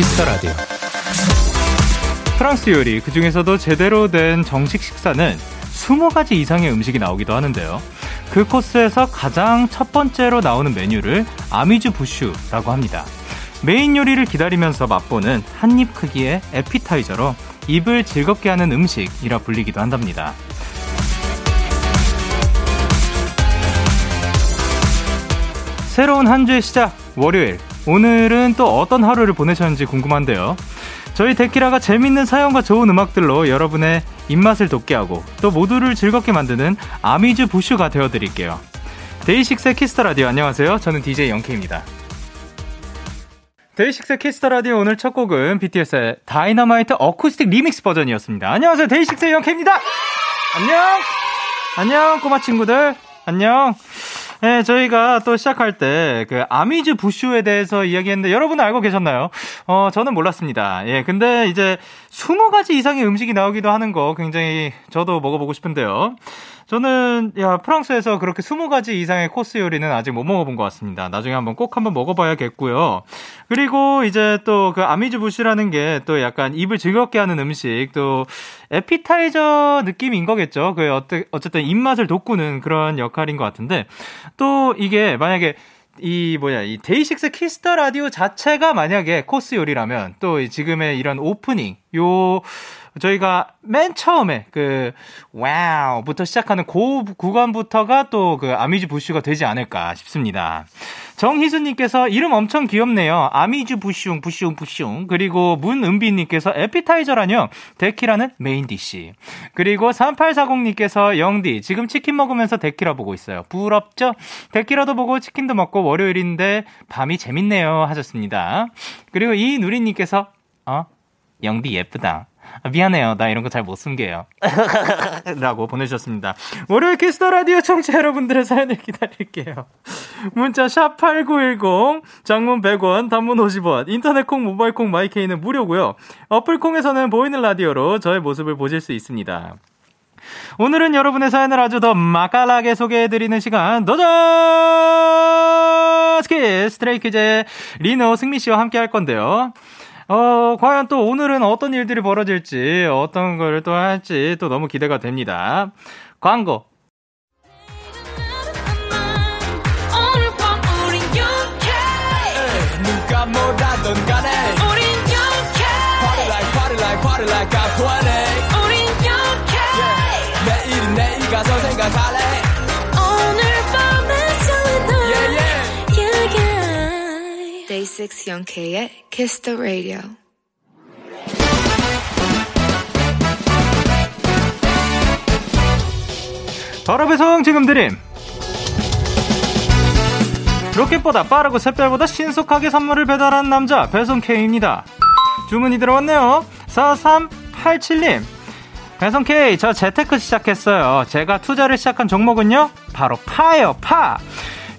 Kiss the Radio. 프랑스 요리, 그 중에서도 제대로 된 정식 식사는 20가지 이상의 음식이 나오기도 하는데요. 그 코스에서 가장 첫 번째로 나오는 메뉴를 amuse-bouche라고 합니다. 메인 요리를 기다리면서 맛보는 한 입 크기의 에피타이저로 입을 즐겁게 하는 음식이라 불리기도 한답니다. 새로운 한 주의 시작, 월요일. 오늘은 또 어떤 하루를 보내셨는지 궁금한데요. 저희 데키라가 재밌는 사연과 좋은 음악들로 여러분의 입맛을 돋게 하고 또 모두를 즐겁게 만드는 amuse-bouche가 되어드릴게요. DAY6의 Kiss the Radio 안녕하세요. 저는 DJ Young K입니다. DAY6의 Kiss the Radio 오늘 첫 곡은 BTS의 Dynamite Acoustic Remix 버전이었습니다. 안녕하세요. DAY6의 Young K입니다. 안녕. 안녕 꼬마 친구들. 안녕. 네, 저희가 또 시작할 때, 그, amuse-bouche에 대해서 이야기했는데, 여러분은 알고 계셨나요? 어, 저는 몰랐습니다. 예, 근데 이제, 20가지 이상의 음식이 나오기도 하는 거 굉장히 저도 먹어보고 싶은데요. 저는 야 프랑스에서 그렇게 20가지 이상의 코스 요리는 아직 못 먹어본 것 같습니다. 나중에 한번 꼭 한번 먹어봐야겠고요. 그리고 이제 또 그 amuse-bouche라는 게 또 약간 입을 즐겁게 하는 음식 또 에피타이저 느낌인 거겠죠. 그 어쨌든 입맛을 돋구는 그런 역할인 것 같은데 또 이게 만약에 이 뭐야 이 DAY6 Kiss the Radio 자체가 만약에 코스 요리라면 또 지금의 이런 오프닝 요 저희가 맨 처음에 그 wow부터 시작하는 고 구간부터가 또 그 amuse-bouche가 되지 않을까 싶습니다. 정희수님께서 이름 엄청 귀엽네요. 아미즈 부슝 부슝 부슝 그리고 문은비님께서 에피타이저라뇨. 데키라는 main dish. 그리고 3840님께서 영디 지금 치킨 먹으면서 데키라 보고 있어요. 부럽죠? 데키라도 보고 치킨도 먹고 월요일인데 밤이 재밌네요 하셨습니다. 그리고 이 누리님께서 어 영디 예쁘다. 아, 미안해요. 나 이런 거 잘 못 숨겨요. 라고 보내주셨습니다. 월요일 Kiss the Radio 청취자 여러분들의 사연을 기다릴게요. 문자 샵8910, 장문 100원, 단문 50원, 인터넷 콩, 모바일 콩, 마이케이는 무료고요. 어플 콩에서는 보이는 라디오로 저의 모습을 보실 수 있습니다. 오늘은 여러분의 사연을 아주 더 맛깔나게 소개해드리는 시간, 도전! 스키 Stray Kids의 리노 승민 씨와 함께 할 건데요. 어, 과연 또 오늘은 어떤 일들이 벌어질지, 어떤 걸 또 할지 또 너무 기대가 됩니다. 광고. 우린 영케 Party like party like party like I'm 20 우린 영케 yeah. 내일은 내일 가서 생각할래 B6연K의 Kiss the Radio. 바로배송 지금 드림. 로켓보다 빠르고 샛별보다 신속하게 선물을 배달한 남자 배송K입니다. 주문이 들어왔네요. 4387님. 배송K, 저 재테크 시작했어요. 제가 투자를 시작한 종목은요? 바로 파예요, 파!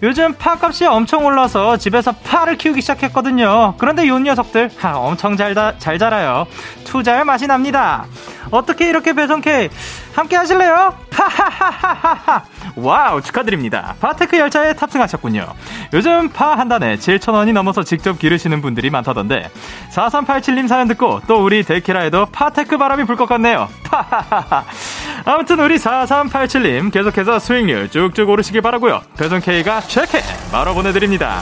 요즘 파값이 엄청 올라서 집에서 파를 키우기 시작했거든요. 그런데 요 녀석들 하, 엄청 잘, 다, 잘 자라요. 투자의 맛이 납니다. 어떻게 이렇게 배송케 함께 하실래요? 하하하하하 Wow 축하드립니다. 파테크 열차에 탑승하셨군요. 요즘 파 한 단에 7천원이 넘어서 직접 기르시는 분들이 많다던데 4387님 사연 듣고 또 우리 데키라에도 파테크 바람이 불 것 같네요. 파하하하 아무튼 우리 4387님 계속해서 수익률 쭉쭉 오르시길 바라고요. 배송 K가 치킨 바로 보내드립니다.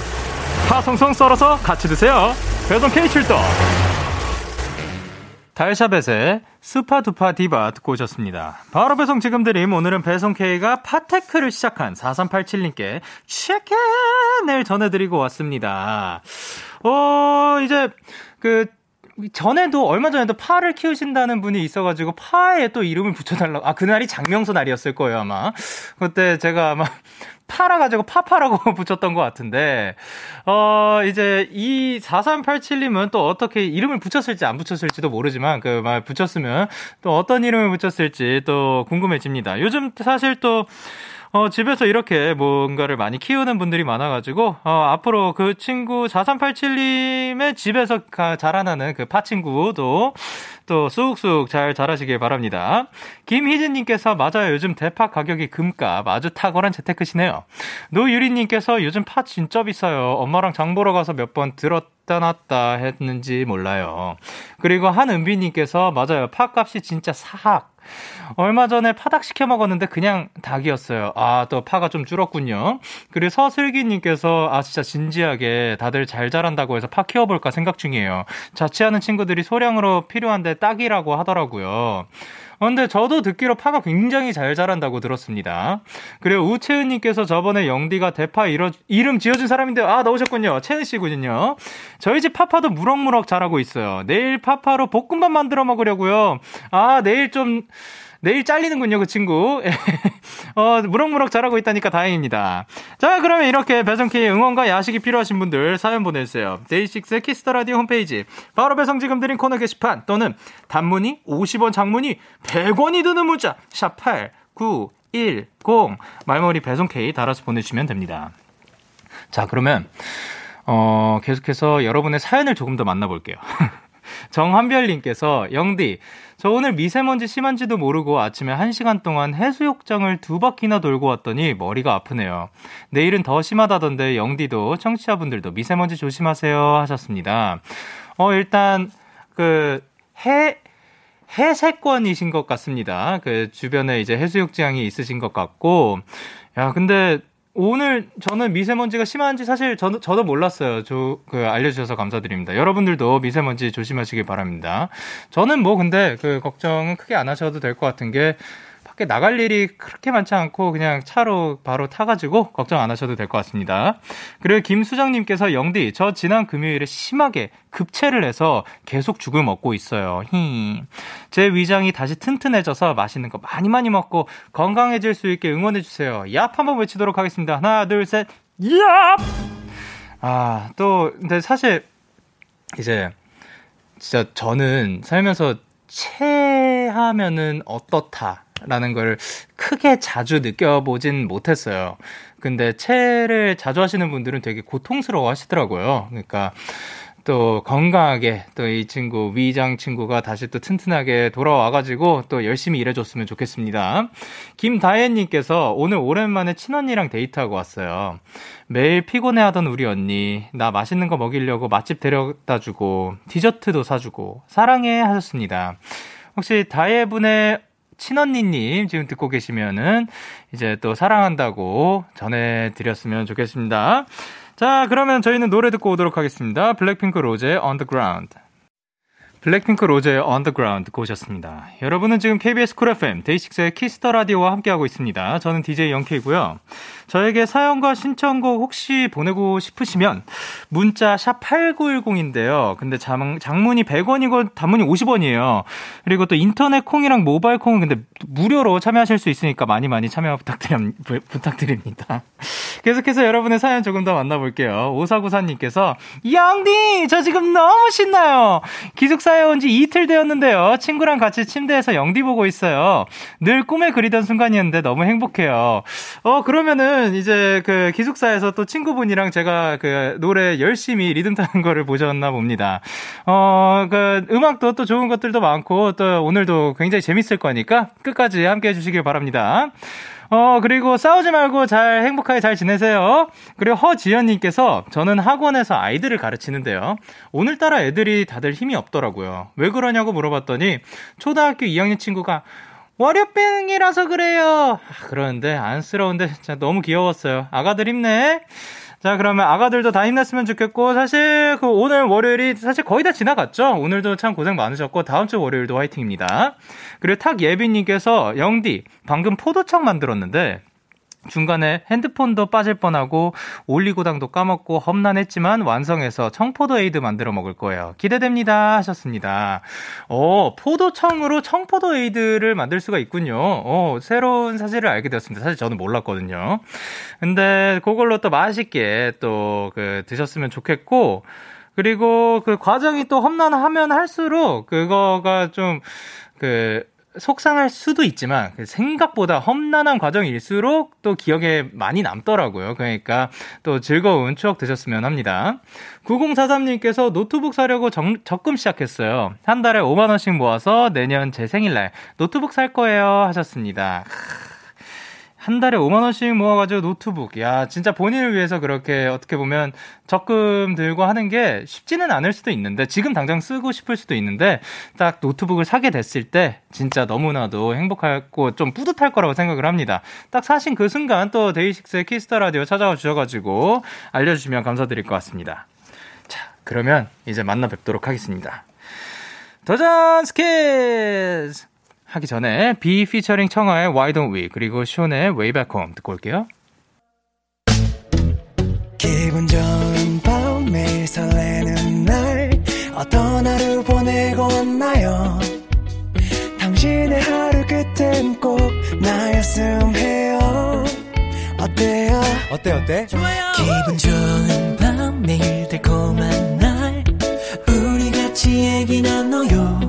파 송송 썰어서 같이 드세요. 배송 K 출동. 달샤벳의 Supa Dupa Diva 듣고 오셨습니다. 바로 배송 지금 드림 오늘은 배송 K가 파테크를 시작한 4387님께 치킨을 전해드리고 왔습니다. 어 이제 그 전에도 얼마 전에도 파를 키우신다는 분이 있어가지고 파에 또 이름을 붙여달라고 아 그날이 장명소 날이었을 거예요 아마 그때 제가 아마 팔아가지고 파파라고 붙였던 것 같은데, 어, 이제 이 4387님은 또 어떻게 이름을 붙였을지 안 붙였을지도 모르지만, 그, 말 붙였으면 또 어떤 이름을 붙였을지 또 궁금해집니다. 요즘 사실 또, 어, 집에서 이렇게 뭔가를 많이 키우는 분들이 많아가지고, 어, 앞으로 그 친구 4387님의 집에서 자라나는 그 파친구도 또 쑥쑥 잘 자라시길 바랍니다. 김희진님께서 맞아요. 요즘 대파 가격이 금값 아주 탁월한 재테크시네요. 노유리님께서 요즘 파 진짜 비싸요. 엄마랑 장 보러 가서 몇 번 들었다 놨다 했는지 몰라요. 그리고 한은비님께서 맞아요. 파 값이 진짜 사악. 얼마 전에 파닭 시켜 먹었는데 그냥 닭이었어요. 아, 또 파가 좀 줄었군요. 그리고 서슬기님께서 아, 진짜 진지하게 다들 잘 자란다고 해서 파 키워볼까 생각 중이에요. 자취하는 친구들이 소량으로 필요한데 딱이라고 하더라고요. 근데 저도 듣기로 파가 굉장히 잘 자란다고 들었습니다. 그리고 우채은님께서 저번에 영디가 대파 이러, 이름 지어준 사람인데, 아, 나오셨군요. 채은씨군요. 저희 집 파파도 무럭무럭 자라고 있어요. 내일 파파로 볶음밥 만들어 먹으려고요. 아, 내일 좀, 내일 잘리는군요, 그 친구. 어, 무럭무럭 자라고 있다니까 다행입니다. 자, 그러면 이렇게 배송 K 응원과 야식이 필요하신 분들 사연 보내주세요. DAY6의 Kiss the Radio 홈페이지, 바로 배송 지금 드린 코너 게시판, 또는 단문이 50원, 장문이 100원이 드는 문자, 샵8 9 1 0 말머리 배송 K 달아서 보내주시면 됩니다. 자, 그러면, 어, 계속해서 여러분의 사연을 조금 더 만나볼게요. 정한별님께서, 영디, 저 오늘 미세먼지 심한지도 모르고 아침에 1시간 동안 해수욕장을 두 바퀴나 돌고 왔더니 머리가 아프네요. 내일은 더 심하다던데 영디도 청취자분들도 미세먼지 조심하세요 하셨습니다. 어, 일단, 그, 해, 해세권이신 것 같습니다. 그 주변에 이제 해수욕장이 있으신 것 같고, 야, 근데 오늘 저는 미세먼지가 심한지 사실 저도, 저도 몰랐어요. 저, 그, 알려주셔서 감사드립니다. 여러분들도 미세먼지 조심하시길 바랍니다. 저는 뭐 근데 그 걱정은 크게 안 하셔도 될 것 같은 게 밖에 나갈 일이 그렇게 많지 않고 그냥 차로 바로 타가지고 걱정 안 하셔도 될 것 같습니다. 그리고 김수정님께서 영디, 저 지난 금요일에 심하게 급체를 해서 계속 죽을 먹고 있어요. 히. 제 위장이 다시 튼튼해져서 맛있는 거 많이 많이 먹고 건강해질 수 있게 응원해주세요. 얍! 한번 외치도록 하겠습니다. 하나, 둘, 셋, 얍! 아, 또, 근데 사실, 이제, 진짜 저는 살면서 체하면은 어떻다. 라는 걸 크게 자주 느껴보진 못했어요. 근데 체를 자주 하시는 분들은 되게 고통스러워 하시더라고요. 그러니까 또 건강하게 또 이 친구 위장 친구가 다시 또 튼튼하게 돌아와가지고 또 열심히 일해줬으면 좋겠습니다. 김다혜님께서 오늘 오랜만에 친언니랑 데이트하고 왔어요. 매일 피곤해하던 우리 언니 나 맛있는 거 먹이려고 맛집 데려다주고 디저트도 사주고 사랑해 하셨습니다. 혹시 다혜분의 친언니님 지금 듣고 계시면은 이제 또 사랑한다고 전해드렸으면 좋겠습니다. 자, 그러면 저희는 노래 듣고 오도록 하겠습니다. 블랙핑크 On The Ground. 블랙핑크 로제의 On The Ground 듣고 오셨습니다. 여러분은 지금 KBS 쿨 FM 데이식스의 키스터 라디오와 함께하고 있습니다. 저는 DJ Young K이고요. 저에게 사연과 신청곡 혹시 보내고 싶으시면 문자 샵 8910인데요. 근데 장, 장문이 100원이고 단문이 50원이에요. 그리고 또 인터넷 콩이랑 모바일 콩은 근데 무료로 참여하실 수 있으니까 많이 많이 참여 부탁드립, 부탁드립니다. 계속해서 여러분의 사연 조금 더 만나볼게요. 오사구사님께서 영디 저 지금 너무 신나요. 기숙사 에온지 이틀 되었는데요. 친구랑 같이 침대에서 영디 보고 있어요. 늘 꿈에 그리던 순간이었는데 너무 행복해요. 어 그러면은 이제 그 기숙사에서 또 친구분이랑 제가 그 노래 열심히 리듬 타는 거를 보셨나 봅니다. 어, 그 음악도 또 좋은 것들도 많고 또 오늘도 굉장히 재밌을 거니까 끝까지 함께 해주시길 바랍니다. 어, 그리고 싸우지 말고 잘 행복하게 잘 지내세요. 그리고 허지연님께서 저는 학원에서 아이들을 가르치는데요. 오늘따라 애들이 다들 힘이 없더라고요. 왜 그러냐고 물어봤더니 초등학교 2학년 친구가 월요병이라서 그래요. 아, 그러는데 안쓰러운데 진짜 너무 귀여웠어요. 아가들 힘내. 자, 그러면 아가들도 다 힘냈으면 좋겠고, 사실 그 오늘 월요일이 사실 거의 다 지나갔죠? 오늘도 참 고생 많으셨고, 다음 주 월요일도 화이팅입니다. 그리고 탁예빈님께서, 영디, 방금 포도청 만들었는데, 중간에 핸드폰도 빠질 뻔하고 올리고당도 까먹고 험난했지만 완성해서 청포도 에이드 만들어 먹을 거예요. 기대됩니다 하셨습니다. 어, 포도청으로 청포도 에이드를 만들 수가 있군요. 어, 새로운 사실을 알게 되었습니다. 사실 저는 몰랐거든요. 근데 그걸로 또 맛있게 또 그 드셨으면 좋겠고 그리고 그 과정이 또 험난하면 할수록 그거가 좀그 속상할 수도 있지만 그 생각보다 험난한 과정일수록 또 기억에 많이 남더라고요. 그러니까 또 즐거운 추억 되셨으면 합니다. 9043님께서 노트북 사려고 정, 적금 시작했어요. 한 달에 5만 원씩 모아서 내년 제 생일날 노트북 살 거예요 하셨습니다. 한 달에 5만 원씩 모아가지고 노트북. 야, 진짜 본인을 위해서 그렇게 어떻게 보면 적금 들고 하는 게 쉽지는 않을 수도 있는데, 지금 당장 쓰고 싶을 수도 있는데, 딱 노트북을 사게 됐을 때, 진짜 너무나도 행복하고 좀 뿌듯할 거라고 생각을 합니다. 딱 사신 그 순간 또 데이식스의 키스 더 라디오 찾아와 주셔가지고 알려주시면 감사드릴 것 같습니다. 자, 그러면 이제 만나 뵙도록 하겠습니다. 도전 스키즈! 하기 전에 비 피처링 청하의 Why Don't We 그리고 쇼의 Way Back Home 듣고 올게요. 기분 좋은 밤 매일 설레는 날 어떤 하루 보내고 왔나요? 당신의 하루 끝엔 꼭 나였음 해요. 어때요? 어때 어때? 좋아요. 기분 좋은 밤 매일 달콤한 날. 우리 같이 얘기 나눠요. 밤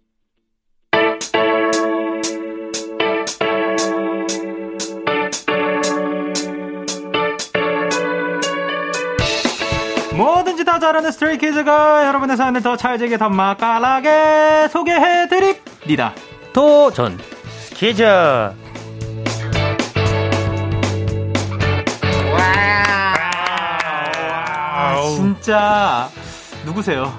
뭐든지 다 잘하는 스트레이키즈가 여러분의 사연을 더 찰지게 더 맛깔나게 소개해드립니다. 도전 스키즈 진짜 누구세요?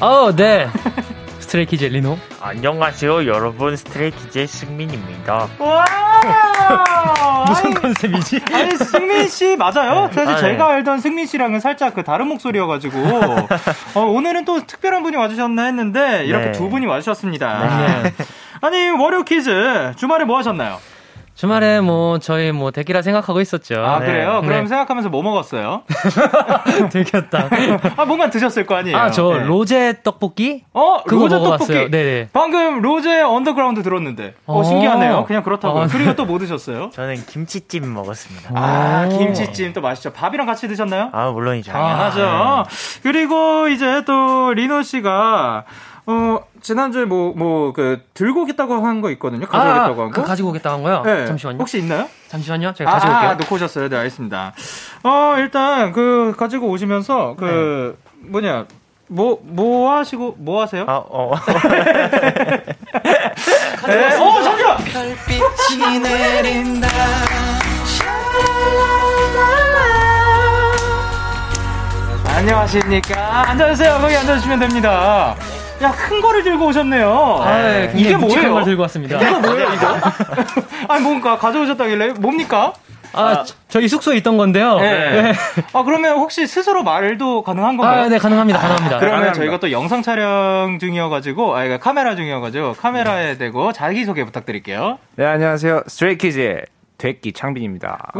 어, 네. 스트레이키즈 리노. 안녕하세요, 여러분. 스트레이키즈의 승민입니다. 와! 무슨 컨셉이지? 아니, 승민 씨 맞아요? 사실 아, 네. 제가 알던 승민 씨랑은 살짝 그 다른 목소리여가지고 어, 오늘은 또 특별한 분이 와주셨나 했는데 이렇게 네. 두 분이 와주셨습니다. 네. 아니 월요 스키즈 주말에 뭐 하셨나요? 주말에 뭐 저희 뭐 데키라 생각하고 있었죠. 아 네. 그래요? 그럼 네. 생각하면서 뭐 먹었어요? 들켰다. 아 뭔가 드셨을 거 아니에요? 아저 네. 로제 떡볶이? 어 로제 먹어봤어요. 떡볶이. 네네. 방금 로제 On the Ground 들었는데. 어, 어 신기하네요. 그냥 그렇다고요. 어. 그리고 또 뭐 드셨어요? 저는 김치찜 먹었습니다. 아 김치찜 또 맛있죠. 밥이랑 같이 드셨나요? 아 물론이죠. 당연하죠. 아, 네. 그리고 이제 또 리노 씨가 어, 지난주에 뭐, 뭐, 그, 들고 오겠다고 한 거 있거든요. 가져오겠다고 아, 한 거. 그 가지고 오겠다고 한 거요? 네. 잠시만요. 혹시 있나요? 잠시만요. 제가 가지고 올게요. 아, 놓고 오셨어요. 네, 알겠습니다. 어, 일단, 그, 가지고 오시면서, 그, 네. 뭐냐, 뭐, 뭐 하시고, 뭐 하세요? 아, 어. 네. 어, 잠시만! 별빛이 내린다. 안녕하십니까. 앉아주세요. 거기 앉아주시면 됩니다. 야, 큰 거를 들고 오셨네요. 아, 네, 이게 뭐예요? 걸 들고 왔습니다. 이거 뭐예요, 이거? 아니, 뭔가 가져오셨다길래 뭡니까? 아, 아, 저희 숙소에 있던 건데요. 네. 네. 아, 그러면 혹시 스스로 말도 가능한 건가요? 아, 네, 가능합니다. 가능합니다. 아, 그러면 가능합니다. 저희가 또 영상 촬영 중이어가지고, 아, 그러니까 카메라 중이어가지고, 카메라에 네. 대고 자기소개 부탁드릴게요. 네, 안녕하세요. 스트레이키즈의 됐기 창빈입니다.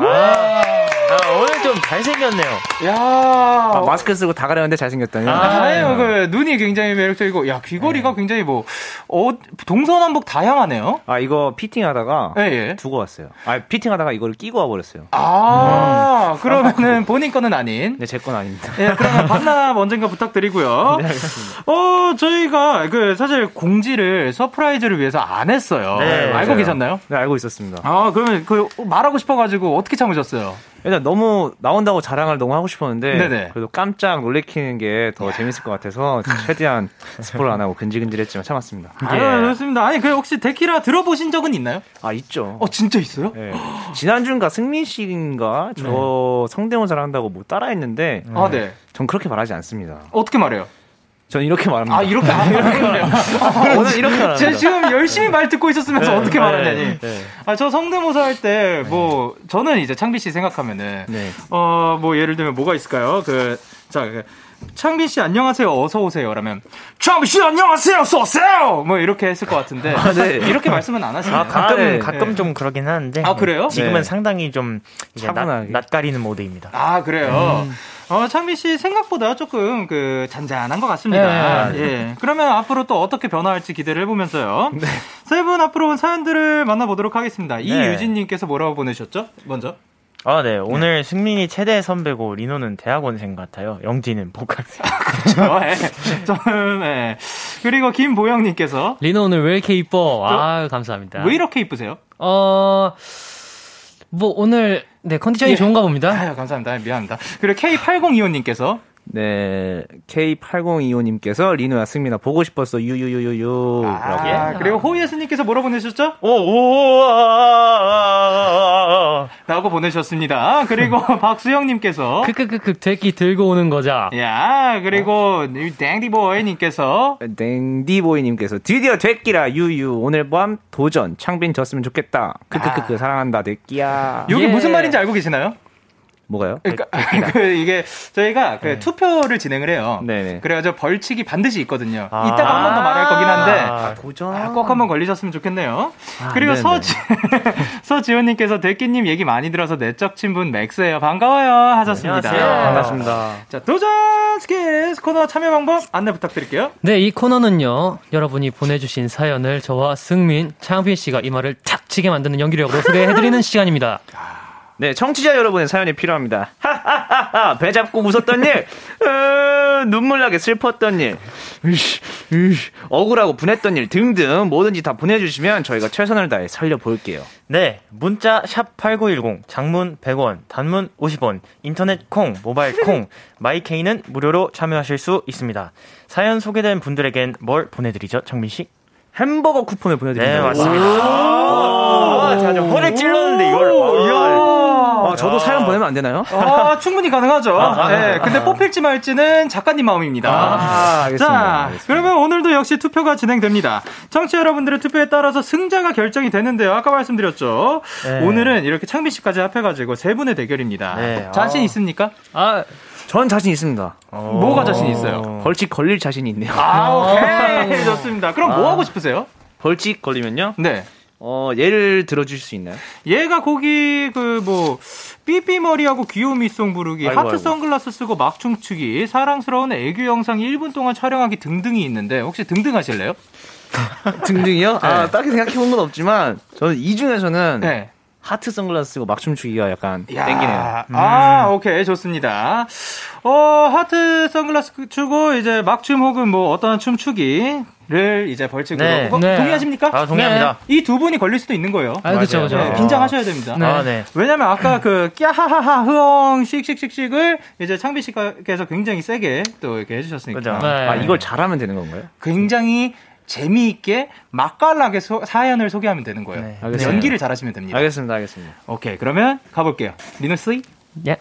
아, 오늘 좀 잘생겼네요. 야 아, 마스크 쓰고 다 가려는데 잘생겼다니. 아, 아유, 그 눈이 굉장히 매력적이고, 야 귀걸이가 네. 굉장히 뭐 어, 동서남북 다양하네요. 아 이거 fitting하다가 네, 예. 두고 왔어요. 아 fitting하다가 이거를 끼고 와버렸어요. 아 음. 그러면은 본인 거는 아닌. 네, 제 건 아닙니다. 예, 그러면 반납 언젠가 부탁드리고요. 네, 알겠습니다. 어, 저희가 그 사실 공지를 surprise를 위해서 안 했어요. 네, 알고 계셨나요? 네, 알고 있었습니다. 아, 그러면 그 말하고 싶어가지고 어떻게 참으셨어요? 일단 너무 나온다고 자랑을 너무 하고 싶었는데 네네. 그래도 깜짝 놀래키는 게 더 재밌을 것 같아서 최대한 스포를 안 하고 근질근질했지만 참았습니다. 아, 예. 그렇습니다. 아니 그 혹시 데키라 들어보신 적은 있나요? 아 있죠. 어 진짜 있어요? 네. 지난주인가 승민 씨인가 저 네. 성대모사를 한다고 뭐 따라했는데 아 네. 전 그렇게 말하지 않습니다. 어떻게 말해요? 저는 이렇게 말합니다. 아, 이렇게, 아, 이렇게 말해요. 아, 오늘 이렇게 말합니다. 제가 지금 열심히 말 듣고 있었으면서 네, 어떻게 말하냐니. 네, 네. 아, 저 성대모사 할 때, 뭐, 저는 이제 창비 씨 생각하면은, 네. 어, 뭐, 예를 들면 뭐가 있을까요? 그, 자, 그, 창빈 씨 안녕하세요 어서 오세요 라면 창빈 씨 안녕하세요 어서 오세요 뭐 이렇게 했을 것 같은데 아, 네. 이렇게 말씀은 안 하시나요? 아, 가끔 아, 네. 가끔 좀 그러긴 하는데 아 그래요? 지금은 네. 상당히 좀 낯, 낯가리는 모드입니다. 아 그래요. 음. 어, 창빈 씨 생각보다 조금 그 잔잔한 것 같습니다. 네. 예. 그러면 앞으로 또 어떻게 변화할지 기대를 해보면서요. 네. 세분 앞으로 온 사연들을 만나보도록 하겠습니다. 네. 이유진님께서 뭐라고 보내셨죠? 먼저. 아, 네. 오늘 네. 승민이 최대 선배고 리노는 대학원생 같아요. 영지는 복학생. 그렇죠. 네. 저는 네. 그리고 김보영 님께서 리노 오늘 왜 이렇게 이뻐? 아, 감사합니다. 왜 이렇게 이쁘세요? 어. 뭐 오늘 네 컨디션이 예. 좋은가 봅니다. 아유, 감사합니다. 미안합니다. 그리고 K8025님께서 네, K8025님께서 리노야 승민아 보고 싶었어 유유유유유. 아, 그리고 호예스님께서 뭐라 보내셨죠? 오오 라고 보내셨습니다. 그리고 박수영님께서 크크크크 대기 들고 오는 거자. 야 그리고 땡디보이님께서 땡디보이님께서 드디어 됐기라 유유 오늘 밤 도전 창빈 졌으면 좋겠다. 크크크크 아. 사랑한다 됐기야. 이게 예. 무슨 말인지 알고 계시나요? 뭐가요? 그러니까 그 이게 저희가 그 네. 투표를 진행을 해요. 네네. 그래가지고 벌칙이 반드시 있거든요. 아~ 이따가 한 번 더 말할 거긴 한데 아, 도전 아, 꼭 한번 걸리셨으면 좋겠네요. 아, 그리고 서지 서지호님께서 대기님 얘기 많이 들어서 내적 친분 max예요. 반가워요 하셨습니다. 네, 반갑습니다. 자 도전 스키즈 코너 참여 방법 안내 부탁드릴게요. 네, 이 코너는요 여러분이 보내주신 사연을 저와 승민, 창빈 씨가 이마를 탁 치게 만드는 연기력으로 소개해드리는 시간입니다. 네, 청취자 여러분의 사연이 필요합니다. 하하하하, 배 잡고 웃었던 일, 으, 눈물 나게 슬펐던 일, 으쉬, 으쉬, 억울하고 분했던 일 등등 뭐든지 다 보내주시면 저희가 최선을 다해 살려볼게요. 네, 문자 샵 #8910, 장문 100원, 단문 50원, 인터넷 콩, 모바일 콩, 마이케이는 무료로 참여하실 수 있습니다. 사연 소개된 분들에겐 뭘 보내드리죠, 정민 씨? 햄버거 쿠폰을 보내드립니다. 네, 맞습니다. 와, 제가 좀 허를 찔렀는데 이걸. 아, 저도 사연 보내면 안 되나요? 아, 충분히 가능하죠. 아, 네, 근데 뽑힐지 말지는 작가님 마음입니다. 아, 알겠습니다. 자, 알겠습니다. 그러면 오늘도 역시 투표가 진행됩니다. 청취자 여러분들의 투표에 따라서 승자가 결정이 되는데요. 아까 말씀드렸죠. 네. 오늘은 이렇게 창빈 씨까지 합해가지고 세 분의 대결입니다. 네. 자신 있습니까? 아, 전 자신 있습니다. 뭐가 자신 있어요? 벌칙 걸릴 자신이 있네요. 아, 오케이. 좋습니다. 그럼 뭐 아. 하고 싶으세요? 벌칙 걸리면요? 네. 어, 예를 들어주실 수 있나요? 얘가 거기 그 뭐 삐삐 머리하고 귀요미 송 부르기, 아이고, 하트 아이고. 선글라스 쓰고 막 춤추기, 사랑스러운 애교 영상 1분 동안 촬영하기 등등이 있는데 혹시 등등 하실래요? 등등이요? 아, 네. 아, 딱히 생각해 본 건 없지만 저는 이 중에서는 네. 하트 선글라스 쓰고 막 춤 추기가 약간 야, 땡기네요. 음. 아, 오케이. 좋습니다. 어, 하트 선글라스 추고 이제 막춤 혹은 뭐 어떤 춤 추기 를 이제 벌칙으로 네, 어, 네. 동의하십니까? 아, 동의합니다. 네. 이두 분이 걸릴 수도 있는 거예요. 아, 그렇죠, 그렇죠. 네, 긴장하셔야 됩니다. 네. 아, 네. 왜냐면 아까 그 끼하하하 흐엉 씩씩씩씩을 이제 창비 씨께서 굉장히 세게 또 이렇게 해 주셨으니까. 그렇죠. 아, 이걸 잘하면 되는 건가요? 굉장히 재미있게 맛깔나게 소, 사연을 소개하면 되는 거예요. 네. 연기를 잘하시면 됩니다. 알겠습니다, 알겠습니다. 오케이, 그러면 가볼게요. 리노 씨. 예.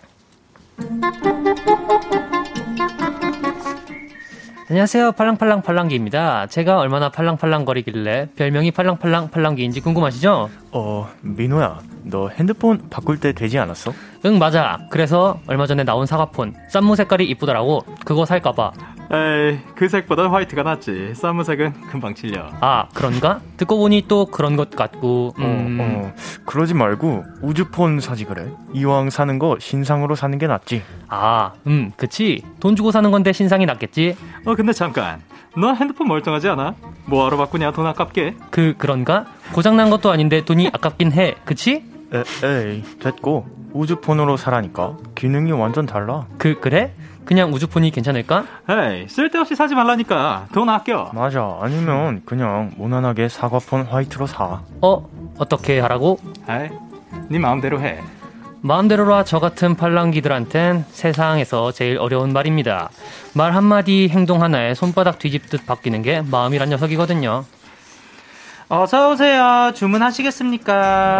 안녕하세요. 팔랑팔랑 팔랑기입니다. 제가 얼마나 팔랑팔랑거리길래 별명이 팔랑팔랑 팔랑기인지 궁금하시죠? 어, 민호야. 너 핸드폰 바꿀 때 되지 않았어? 응, 맞아. 그래서 얼마 전에 나온 사과폰. 쌈무 색깔이 이쁘더라고. 그거 살까 봐. 에이, 그 색보다 화이트가 낫지. 쌈무색은 금방 질려. 아, 그런가? 듣고 보니 또 그런 것 같고, 어, 음. 어, 어. 그러지 말고 우주폰 사지 그래. 이왕 사는 거 신상으로 사는 게 낫지. 아, 음, 그치. 돈 주고 사는 건데 신상이 낫겠지? 어, 근데 잠깐. 너 핸드폰 멀쩡하지 않아? 뭐하러 바꾸냐, 돈 아깝게? 그, 그런가? 고장난 것도 아닌데 돈이 아깝긴 해. 그치? 에, 에이, 됐고. 우주폰으로 사라니까. 기능이 완전 달라. 그, 그래? 그냥 우주폰이 괜찮을까? 에이, 쓸데없이 사지 말라니까. 돈 아껴. 맞아. 아니면 그냥 무난하게 사과폰 화이트로 사. 어? 어떻게 하라고? 에이, 네 마음대로 해. 마음대로라 저 같은 팔랑기들한텐 세상에서 제일 어려운 말입니다. 말 한마디 행동 하나에 손바닥 뒤집듯 바뀌는 게 마음이란 녀석이거든요. 어서 오세요. 주문하시겠습니까?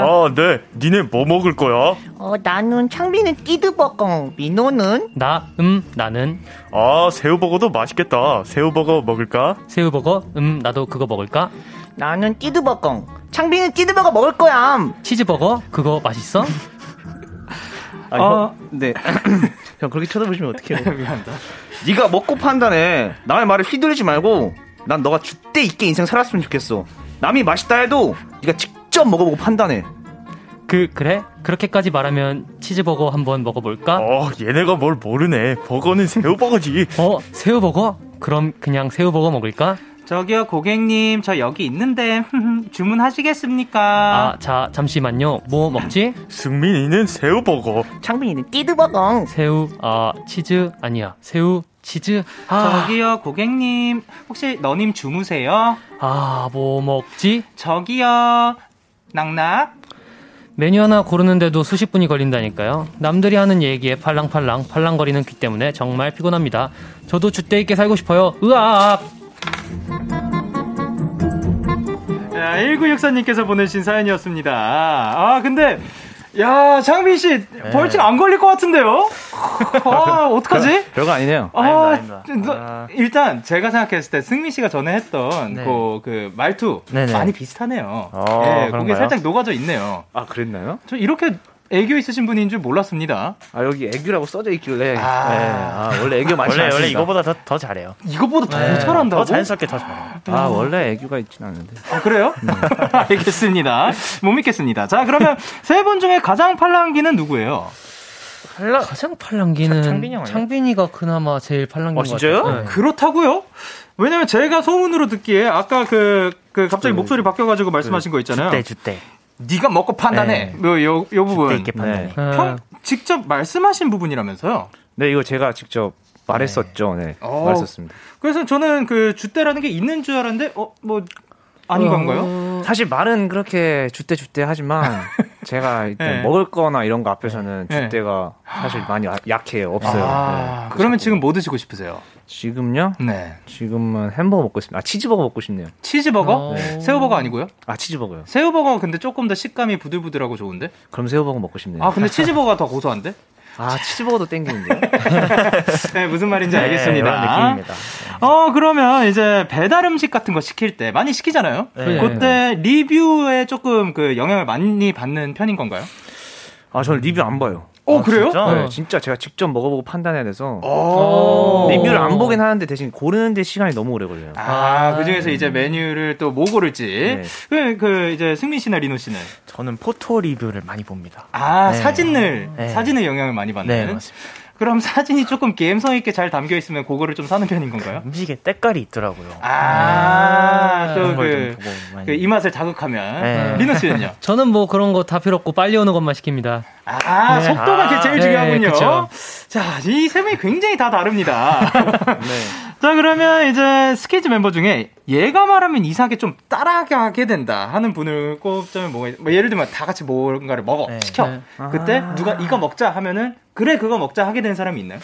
아, 네. 니네 뭐 먹을 거야? 어, 나는 창빈은 끼드버거, 민호는? 나, 음, 나는. 아, 새우버거도 맛있겠다. 새우버거 먹을까? 새우버거, 음, 나도 그거 먹을까? 나는 끼드버거. 창빈은 끼드버거 먹을 거야. 치즈버거? 그거 맛있어? 아, 어, 형, 네. 형 그렇게 쳐다보시면 어떡해요? 미안합니다. 네가 먹고 판단해. 남의 말을 휘둘리지 말고 난 너가 죽대 있게 인생 살았으면 좋겠어. 남이 맛있다 해도 네가 직접 먹어보고 판단해. 그 그래? 그렇게까지 말하면 치즈버거 한번 먹어볼까? 어, 얘네가 뭘 모르네. 버거는 새우버거지. 어 새우버거? 그럼 그냥 새우버거 먹을까? 저기요, 고객님, 저 여기 있는데, 주문하시겠습니까? 아 자 잠시만요. 뭐 먹지? 승민이는 새우버거. 창빈이는 띠드버거. 새우 아 치즈 아니야 새우 치즈 아 저기요, 고객님, 혹시 너님 주무세요? 아, 뭐 먹지? 저기요, 낙낙. 메뉴 하나 고르는데도 수십 분이 걸린다니까요. 남들이 하는 얘기에 팔랑팔랑 팔랑거리는 귀 때문에 정말 피곤합니다. 저도 주대 있게 살고 싶어요. 으악! 야, 1964님께서 보내신 사연이었습니다. 아, 근데, 야, 장빈 씨, 벌칙 안 걸릴 것 같은데요? 아, 어떡하지? 별 거 아니네요. 아, 아닙니다, 아닙니다. 너- 아. 일단 제가 생각했을 때 승민 씨가 전에 했던 네. 그, 그 말투 네네. 많이 비슷하네요. 어, 예, 그게? 살짝 녹아져 있네요. 아 그랬나요? 저 이렇게 애교 있으신 분인 줄 몰랐습니다. 아 여기 애교라고 써져 있길래. 아. 네. 아 원래 애교 많이 원래, 않습니다. 원래 이거보다 더, 더 잘해요. 이거보다 더 네, 잘한다고? 더 자연스럽게 더 잘해요. 아 원래 애교가 있진 않은데. 아, 그래요? 알겠습니다. 못 믿겠습니다. 자, 그러면 세 분 중에 가장 팔랑기는 누구예요? 팔라, 가장 팔랑기는 차- 창빈이? 창빈이가 그나마 제일 팔랑기인 어, 것 진짜요? 같아요. 네. 그렇다고요? 왜냐면 제가 소문으로 듣기에 아까 그, 그 갑자기 목소리 바뀌어가지고 말씀하신 거 있잖아요. 주대, 주대. 네가 먹고 판단해. 네. 뭐, 요, 요 부분. 주대 있게 판단해. 네. 네. 평, 직접 말씀하신 부분이라면서요? 네 이거 제가 직접 말했었죠. 네. 어. 말했었습니다. 그래서 저는 그 주대라는 게 있는 줄 알았는데, 어, 뭐, 아닌 건가요? 어, 사실 말은 그렇게 주대 주대 하지만 제가 일단 네. 먹을 거나 이런 거 앞에서는 네. 주대가 사실 많이 아- 약해요. 없어요. 아, 네. 그러면 지금 뭐 드시고 싶으세요? 지금요? 네. 지금은 햄버거 먹고 싶습니다. 아 치즈버거 먹고 싶네요. 치즈버거? 어. 새우버거 아니고요? 아 치즈버거요. 새우버거 근데 조금 더 식감이 부들부들하고 좋은데? 그럼 새우버거 먹고 싶네요. 아, 근데 치즈버거가 더 고소한데? 아, 치즈버거도 땡기는데요. 네, 무슨 말인지 네, 알겠습니다. 이런 느낌입니다. 어, 그러면 이제 배달 음식 같은 거 시킬 때 많이 시키잖아요? 네. 그때 리뷰에 조금 그 영향을 많이 받는 편인 건가요? 아 저는 리뷰 안 봐요. 어, 아, 그래요? 진짜? 네, 진짜 제가 직접 먹어보고 판단해야 돼서 어. 리뷰를 안 보긴 하는데 대신 고르는데 시간이 너무 오래 걸려요. 아, 그 중에서 이제 메뉴를 또 뭐 고를지. 네. 그, 그, 이제 승민 씨나 리노 씨는. 저는 photo review를 많이 봅니다. 아, 네. 사진을, 네. 사진을 영향을 많이 받는. 네, 맞습니다. 그럼 사진이 조금 감성 있게 잘 담겨 있으면 그거를 좀 사는 편인 건가요? 음식에 때깔이 있더라고요. 아, 걸 그, 많이. 그 이맛을 자극하면. 네. 리노 씨는요? 저는 뭐 그런 거 다 필요 없고 빨리 오는 것만 시킵니다. 아, 네. 속도가 아, 제일 네, 중요하군요. 그쵸. 자, 이 세 분이 굉장히 다 다릅니다. 네. 자, 그러면 이제 스키즈 멤버 중에 얘가 말하면 이상하게 좀 따라가게 된다 하는 분을 꼽자면 뭐가, 있- 뭐 예를 들면 다 같이 뭔가를 먹어, 네. 시켜. 네. 그때 누가 이거 먹자 하면은 그래, 그거 먹자 하게 되는 사람이 있나요?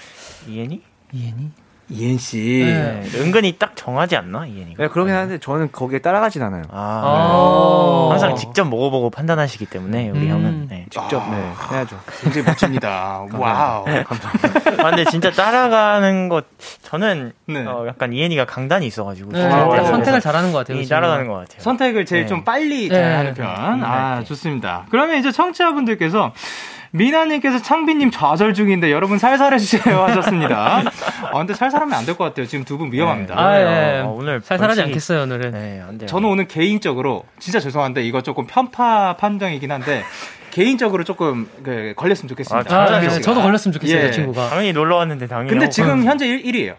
이엔이? 이해니? 이엔 씨. 네. 네. 은근히 딱 정하지 않나 이엔이가? 네, 그러긴 하는데 저는 거기에 따라가진 않아요. 아, 아. 항상 직접 먹어보고 판단하시기 때문에 우리 음. 형은. 네. 직접 네, 해야죠. 굉장히 멋집니다. wow. 아, 근데 진짜 따라가는 것 저는 네. 어, 약간 이엔이가 강단이 있어가지고 네, 아, 선택을 잘하는 것 같아요. 따라가는 것 같아요. 선택을 제일 네. 좀 빨리 네. 잘하는 편. 아, 네. 좋습니다. 그러면 이제 청취자분들께서 미나님께서 창빈님 좌절 중인데 여러분 살살 해주세요 하셨습니다. 아, 근데 살살하면 안 될 것 같아요. 지금 두 분 위험합니다. 아, 예. 어, 오늘 살살하지 벌칙이- 않겠어요, 오늘은. 네, 안 돼요. 저는 오늘 개인적으로 진짜 죄송한데 이거 조금 편파 판정이긴 한데 개인적으로 조금 그, 걸렸으면 좋겠습니다. 아, 아, 네, 네, 저도 걸렸으면 좋겠어요, 예. 저 친구가. 당연히 놀러 왔는데 당연히. 근데 지금 현재 1, 1위에요.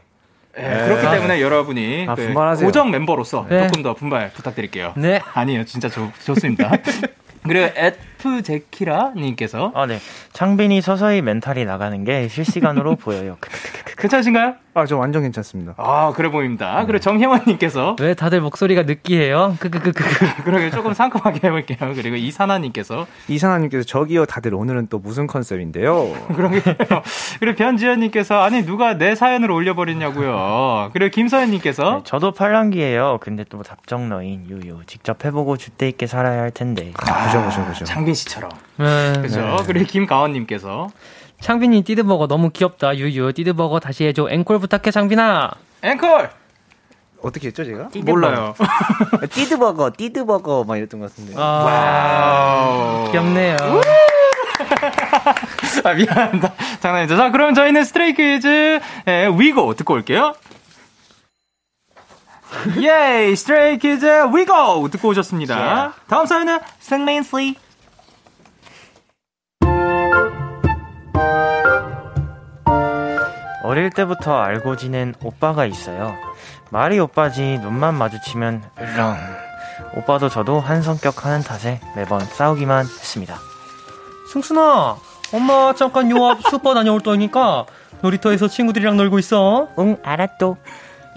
그렇기 때문에 여러분이 아, 그. 고정 멤버로서 네. 조금 더 분발 부탁드릴게요. 네. 아니에요, 진짜 좋, 좋습니다. 그리고 F 제키라 님께서 아, 네. 창빈이 서서히 멘탈이 나가는 게 실시간으로 보여요. 괜찮으신가요? 아, 저 완전 괜찮습니다. 아, 그래 보입니다. 그리고 정혜원님께서 왜 다들 목소리가 느끼해요? 크크크크크. 그러게 조금 상큼하게 해볼게요. 그리고 이사나님께서 이상아님께서 저기요, 다들 오늘은 또 무슨 컨셉인데요? 그러게요. 그리고 변지현님께서 아니 누가 내 사연을 올려버렸냐고요. 그리고 김서연님께서 네, 저도 팔랑기예요. 근데 또 답정너인 유유. 직접 해보고 줏대 있게 살아야 할 텐데. 그죠, 그죠, 그죠. 장빈 씨처럼 네. 그죠. 그리고 김가원님께서 창빈이 띠드버거 너무 귀엽다. 유유. 띠드버거 다시 해줘. 앵콜 부탁해, 창빈아. 앵콜 어떻게 했죠, 제가? 몰라요. 띠드버거, 띠드버거. 막 이랬던 것 같은데. 아, wow. 귀엽네요. 아, 미안합니다. 장난이죠. 자, 그럼 저희는 스트레이키즈 의 We Go 듣고 올게요. 예이, 스트레이키즈 위고 듣고 오셨습니다. 다음 사연은 승민 씨. 어릴 때부터 알고 지낸 오빠가 있어요. 말이 오빠지 눈만 마주치면 으렁. 오빠도 저도 한 성격 하는 탓에 매번 싸우기만 했습니다. 승순아, 엄마 잠깐 요 앞 슈퍼 다녀올 거니까 놀이터에서 친구들이랑 놀고 있어. 응, 알았도.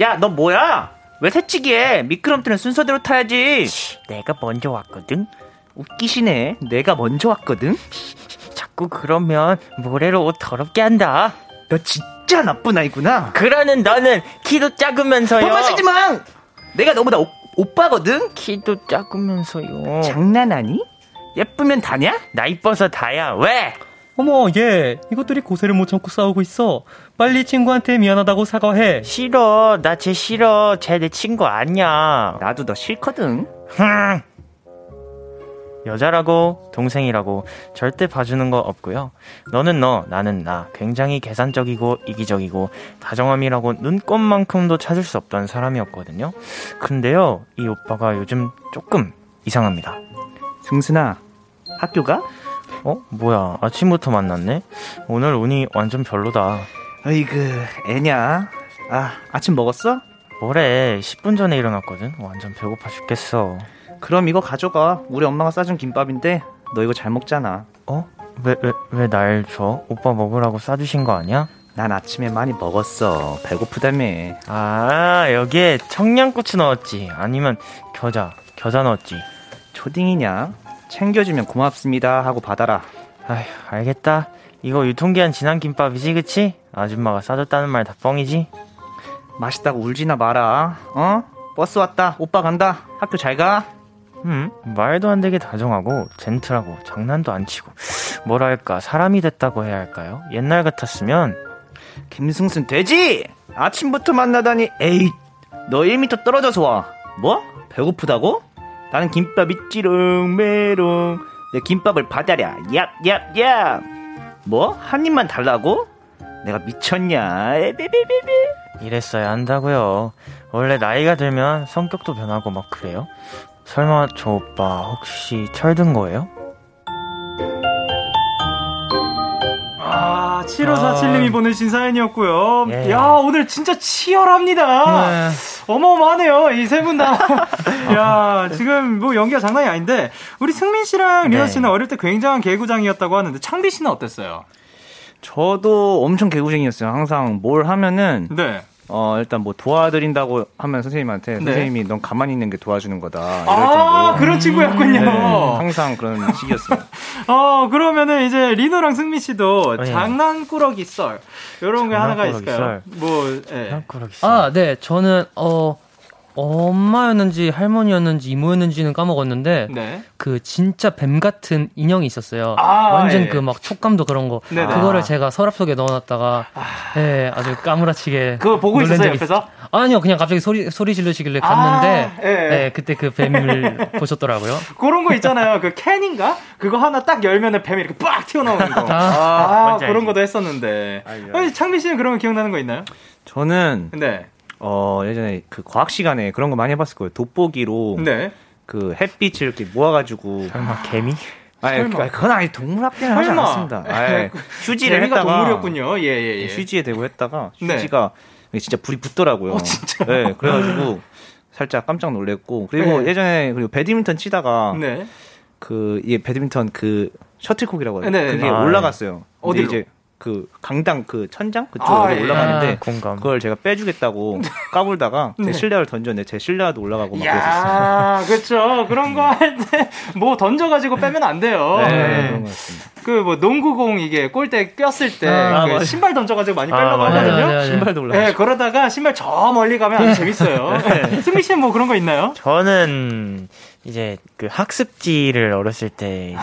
야, 너 뭐야? 왜 새치기해? 미끄럼틀은 순서대로 타야지. 내가 먼저 왔거든. 웃기시네. 내가 먼저 왔거든. 자꾸 그러면 모래로 옷 더럽게 한다. 너 진짜 나쁜 아이구나. 그러는 너는 키도 작으면서요. 범하시지 마. 내가 너보다 오, 오빠거든. 키도 작으면서요. 장난하니? 예쁘면 다냐? 나 이뻐서 다야. 왜? 어머, 얘 이것들이 고세를 못 참고 싸우고 있어. 빨리 친구한테 미안하다고 사과해. 싫어. 나 쟤 싫어. 쟤 내 친구 아니야. 나도 너 싫거든. 흥. 여자라고 동생이라고 절대 봐주는 거 없고요. 너는 너, 나는 나. 굉장히 계산적이고 이기적이고 다정함이라고 눈꽃만큼도 찾을 수 없던 사람이었거든요. 근데요, 이 오빠가 요즘 조금 이상합니다. 승순아, 학교 가? 어? 뭐야? 아침부터 만났네? 오늘 운이 완전 별로다. 어이그, 애냐? 아, 아침 먹었어? 뭐래? 10분 전에 일어났거든? 완전 배고파 죽겠어. 그럼 이거 가져가. 우리 엄마가 싸준 김밥인데 너 이거 잘 먹잖아. 어? 왜, 왜, 왜 날 줘? 오빠 먹으라고 싸주신 거 아니야? 난 아침에 많이 먹었어. 배고프다며. 아, 여기에 청양고추 넣었지. 아니면 겨자, 겨자 넣었지. 초딩이냐? 챙겨주면 고맙습니다 하고 받아라. 아휴, 알겠다. 이거 유통기한 지난 김밥이지, 그치? 아줌마가 싸줬다는 말 다 뻥이지? 맛있다고 울지나 마라. 어? 버스 왔다. 오빠 간다. 학교 잘 가. 음, 말도 안 되게 다정하고, 젠틀하고, 장난도 안 치고. 뭐랄까, 사람이 됐다고 해야 할까요? 옛날 같았으면, 김승순 돼지! 아침부터 만나다니 에이 너 1m 떨어져서 와. 뭐? 배고프다고? 나는 김밥 있지롱 메롱 내 김밥을 받아랴 얍얍얍 뭐? 한 입만 달라고? 내가 미쳤냐 에베베베베 이랬어야 한다고요. 원래 나이가 들면 성격도 변하고 막 그래요? 설마 저 오빠 혹시 철든 거예요? 아, 7547님이 보내신 사연이었고요. 예. 야, 오늘 진짜 치열합니다. 네. 어마어마하네요, 이 세 분 다. 야, 지금 뭐 연기가 장난이 아닌데, 우리 승민 씨랑 리나 네. 씨는 어릴 때 굉장한 개구장이었다고 하는데, 창비 씨는 어땠어요? 저도 엄청 개구쟁이였어요 항상 뭘 하면은 네. 어 일단 뭐 도와드린다고 하면 선생님한테 네. 선생님이 넌 가만히 있는 게 도와주는 거다 아, 정도로 그런 친구였군요. 네, 항상 그런 식이었어요 어, 그러면은 이제 리노랑 승민 씨도 예. 장난꾸러기 썰. 요런 게 하나가 장난꾸러기 있을까요? 뭐, 예. 그러겠어 아, 네. 저는 어 엄마였는지 할머니였는지 이모였는지는 까먹었는데 네. 그 진짜 뱀 같은 인형이 있었어요. 아, 완전 예. 그막 촉감도 그런 거. 네네. 그거를 아. 제가 서랍 속에 넣어놨다가 예, 아주 까무라치게 그거 보고 있었어요, 옆에서? 있- 아니요, 그냥 갑자기 소리 소리 지르시길래 갔는데 아, 예. 예, 그때 그 뱀을 보셨더라고요. 그런 거 있잖아요. 그 캔인가? 그거 하나 딱 열면은 뱀이 이렇게 빡 튀어나오는 거. 아, 아, 그런. 것도 했었는데. 아니, 창민 씨는 그러면 기억나는 거 있나요? 저는 네. 어 예전에 그 과학 시간에 그런 거 많이 해봤을 거예요 돋보기로 네. 그 햇빛을 이렇게 모아가지고 설마 개미? 아니, 설마. 그- 그건 아니 동물학대는 하지. 않았습니다. 아니, 휴지를 개미가 했다가 동물이었군요. 예, 예, 예. 휴지에 대고 했다가 네. 휴지가 진짜 불이 붙더라고요. 어, 진짜요? 네, 그래가지고 살짝 깜짝 놀랐고 그리고 네. 예전에 그리고 배드민턴 치다가 네. 그이 배드민턴 그 셔틀콕이라고 해요. 네, 네, 그게 네. 올라갔어요. 어디로? 이제 그 강당 그 천장 그쪽으로 아, 예. 올라가는데 아, 공감. 그걸 제가 빼주겠다고 까불다가 네. 제 실내화를 던졌는데 제 실내화도 올라가고 막 그랬었어요. 야, 그렇죠. 그런 거 할 때 뭐 던져가지고 빼면 안 돼요. 네, 네. 그런 거 같습니다. 그뭐 농구공 이게 골대 꼈을 때 아, 그. 신발 던져가지고 많이 아, 빼려고 맞아요. 하거든요. 네, 네, 네. 신발도 올라가. 네, 그러다가 신발 저 멀리 가면 아주 재밌어요. 승민 씨는 뭐 그런 거 있나요? 저는 이제 그 학습지를 어렸을 때 이제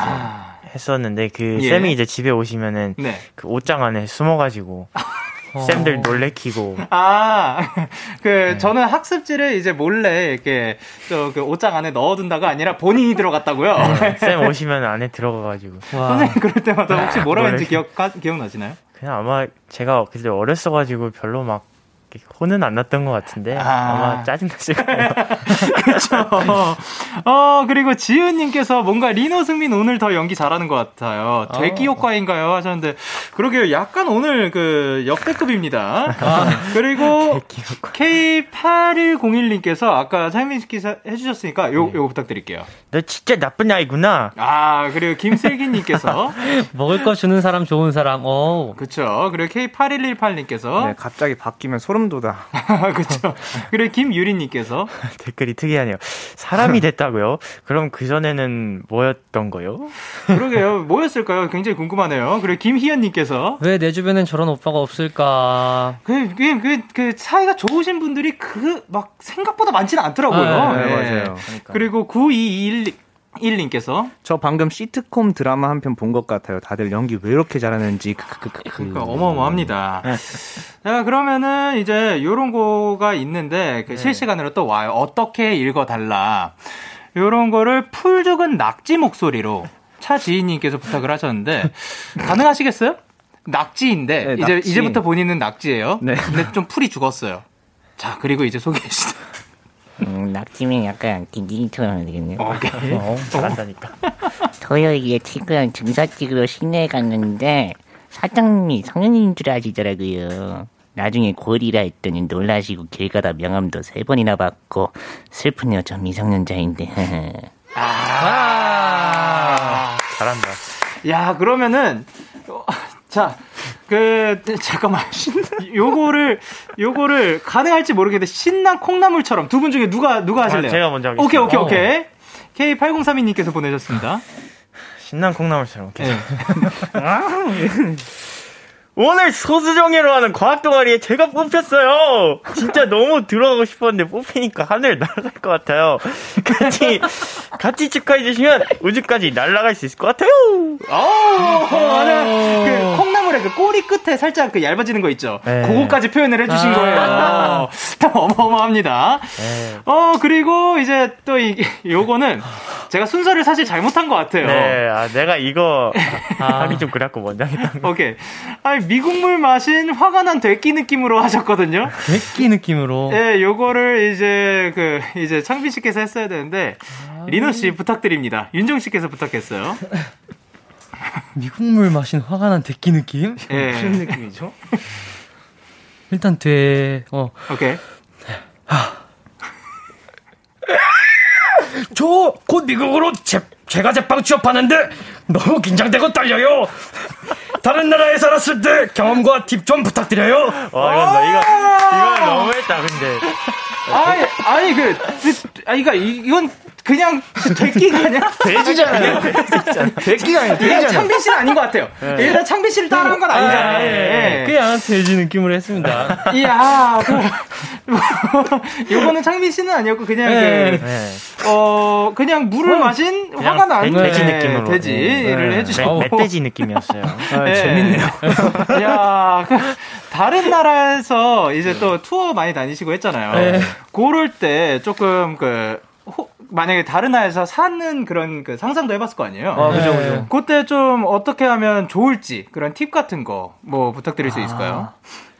했었는데 그 예. 쌤이 이제 집에 오시면은 네. 그 옷장 안에 숨어가지고 쌤들 놀래키고. 아, 그, 저는 학습지를 이제 몰래 이렇게, 저, 그 옷장 안에 넣어둔다가 아니라 본인이 들어갔다고요? 쌤 오시면 안에 들어가가지고. 선생님 그럴 때마다 혹시 뭐라고 했는지 기억, 기억나시나요? 그냥 아마 제가 그때 어렸어가지고 별로 막 혼은 안 났던 것 같은데 아. 마 짜증났을 거예요. 그렇죠. 어 그리고 지은님께서 뭔가 리노 승민 오늘 더 연기 잘하는 것 같아요. 대기 어. 효과인가요 하셨는데 그러게요. 약간 오늘 그 역대급입니다. 아. 그리고 K8101님께서 아까 차이민 씨께서 해주셨으니까 요 네. 요거 부탁드릴게요. 너 진짜 나쁜 아이구나. 아 그리고 김슬기님께서 먹을 거 주는 사람 좋은 사람. 오. 그렇죠. 그리고 K8118님께서 네, 갑자기 바뀌면 소름 돋아. 그렇죠. 그리고 김유리님께서 댓글이 특이하네요. 사람이 됐다고요? 그럼 그 전에는 뭐였던 거요? 그러게요. 뭐였을까요? 굉장히 궁금하네요. 그리고 김희연님께서 왜 내 주변엔 저런 오빠가 없을까? 그, 그, 그, 그 사이가 좋으신 분들이 그 막 생각보다 많지는 않더라고요. 아, 네, 네. 맞아요. 그러니까. 그리고 9221 1님께서 저 방금 시트콤 드라마 한 편 본 것 같아요. 다들 연기 왜 이렇게 잘하는지 그. 그러니까 어마어마합니다. 네. 자 그러면은 이제 요런 거가 있는데 그 네. 실시간으로 또 와요. 어떻게 읽어달라. 요런 거를 풀 죽은 낙지 목소리로 차 지인님께서 부탁을 하셨는데 가능하시겠어요? 낙지인데 네, 이제 낙지. 이제부터 본인은 낙지예요. 네. 근데 좀 풀이 죽었어요. 자 그리고 이제 소개해 주세요. 음, 낙지면 약간 딘딘처럼 되겠네요. 어, 오케이. 어, 잘한다니까. 토요일 에 친구랑 증사 찍으러 시내에 갔는데 사장님이 성현인 줄 아시더라고요. 나중에 고리라 했더니 놀라시고 길 가다 명함도 세 번이나 받고 슬프네요. 저 미성년자인데. 아, 아~ 잘한다. 야 그러면은 자, 그 잠깐만. 요거를 요거를 가능할지 모르겠는데 신난 콩나물처럼 두 분 중에 누가 누가 하실래요? 아, 제가 먼저 하겠습니다. 오케이, 오케이, 오케이. 어. K8032님께서 보내셨습니다. 신난 콩나물처럼. 오케이. 네. 오늘 소수정예로 하는 과학 동아리에 제가 뽑혔어요. 진짜 너무 들어가고 싶었는데 뽑히니까 하늘 날아갈 것 같아요. 같이 같이 축하해 주시면 우주까지 날아갈 수 있을 것 같아요. 어, 맞아. 그 콩나물의 그 꼬리 끝에 살짝 그 얇아지는 거 있죠. 네. 그거까지 표현을 해주신 아~ 거예요. 어마어마합니다. 네. 어 그리고 이제 또 이, 요거는 제가 순서를 사실 잘못한 것 같아요. 네, 아, 내가 이거 아. 하기 좀 그랬고 먼저 거. 오케이. 아니 미국물 마신 화가 난 돼끼 느낌으로 하셨거든요. 돼끼 느낌으로. 네, 요거를 이제 그 이제 창빈 씨께서 했어야 되는데 아... 리노 씨 부탁드립니다. 윤정 씨께서 부탁했어요. 미국물 마신 화가 난 돼끼 느낌? 네. 무슨 느낌이죠? 일단 돼. 어. 오케이. 하. 저곧 미국으로 제, 제가 제빵 취업하는데 너무 긴장되고 떨려요. 다른 나라에 살았을 때 경험과 팁 좀 부탁드려요. 와, 이거, 이거, 이거 너무했다, 근데. 아니, 아니, 그, 그 아니, 그니까, 이건 그냥 돼끼가 아니야? 돼지잖아요. 돼끼가 아니야. 돼지잖아요. 창빈 씨는 아닌 것 같아요. 네. 일단 창빈 씨를 따라한 건 아니잖아요. 아, 예, 예. 그냥 돼지 느낌으로 했습니다. 이야, 그, 뭐, 요거는 창빈 씨는 아니었고, 그냥 네. 그, 네. 어, 그냥 물을 마신 화가 난 돼지 느낌으로. 돼지를 네. 해주셨고. 멧돼지 느낌이었어요. 아, 재밌네요. 야 그, 다른 나라에서 이제 또 투어 많이 다니시고 했잖아요. 네. 그럴 때 조금 그, 호, 만약에 다른 나라에서 사는 그런 그 상상도 해봤을 거 아니에요? 아, 그죠, 그죠. 네. 그때 좀 어떻게 하면 좋을지 그런 팁 같은 거 뭐 부탁드릴 수 아. 있을까요?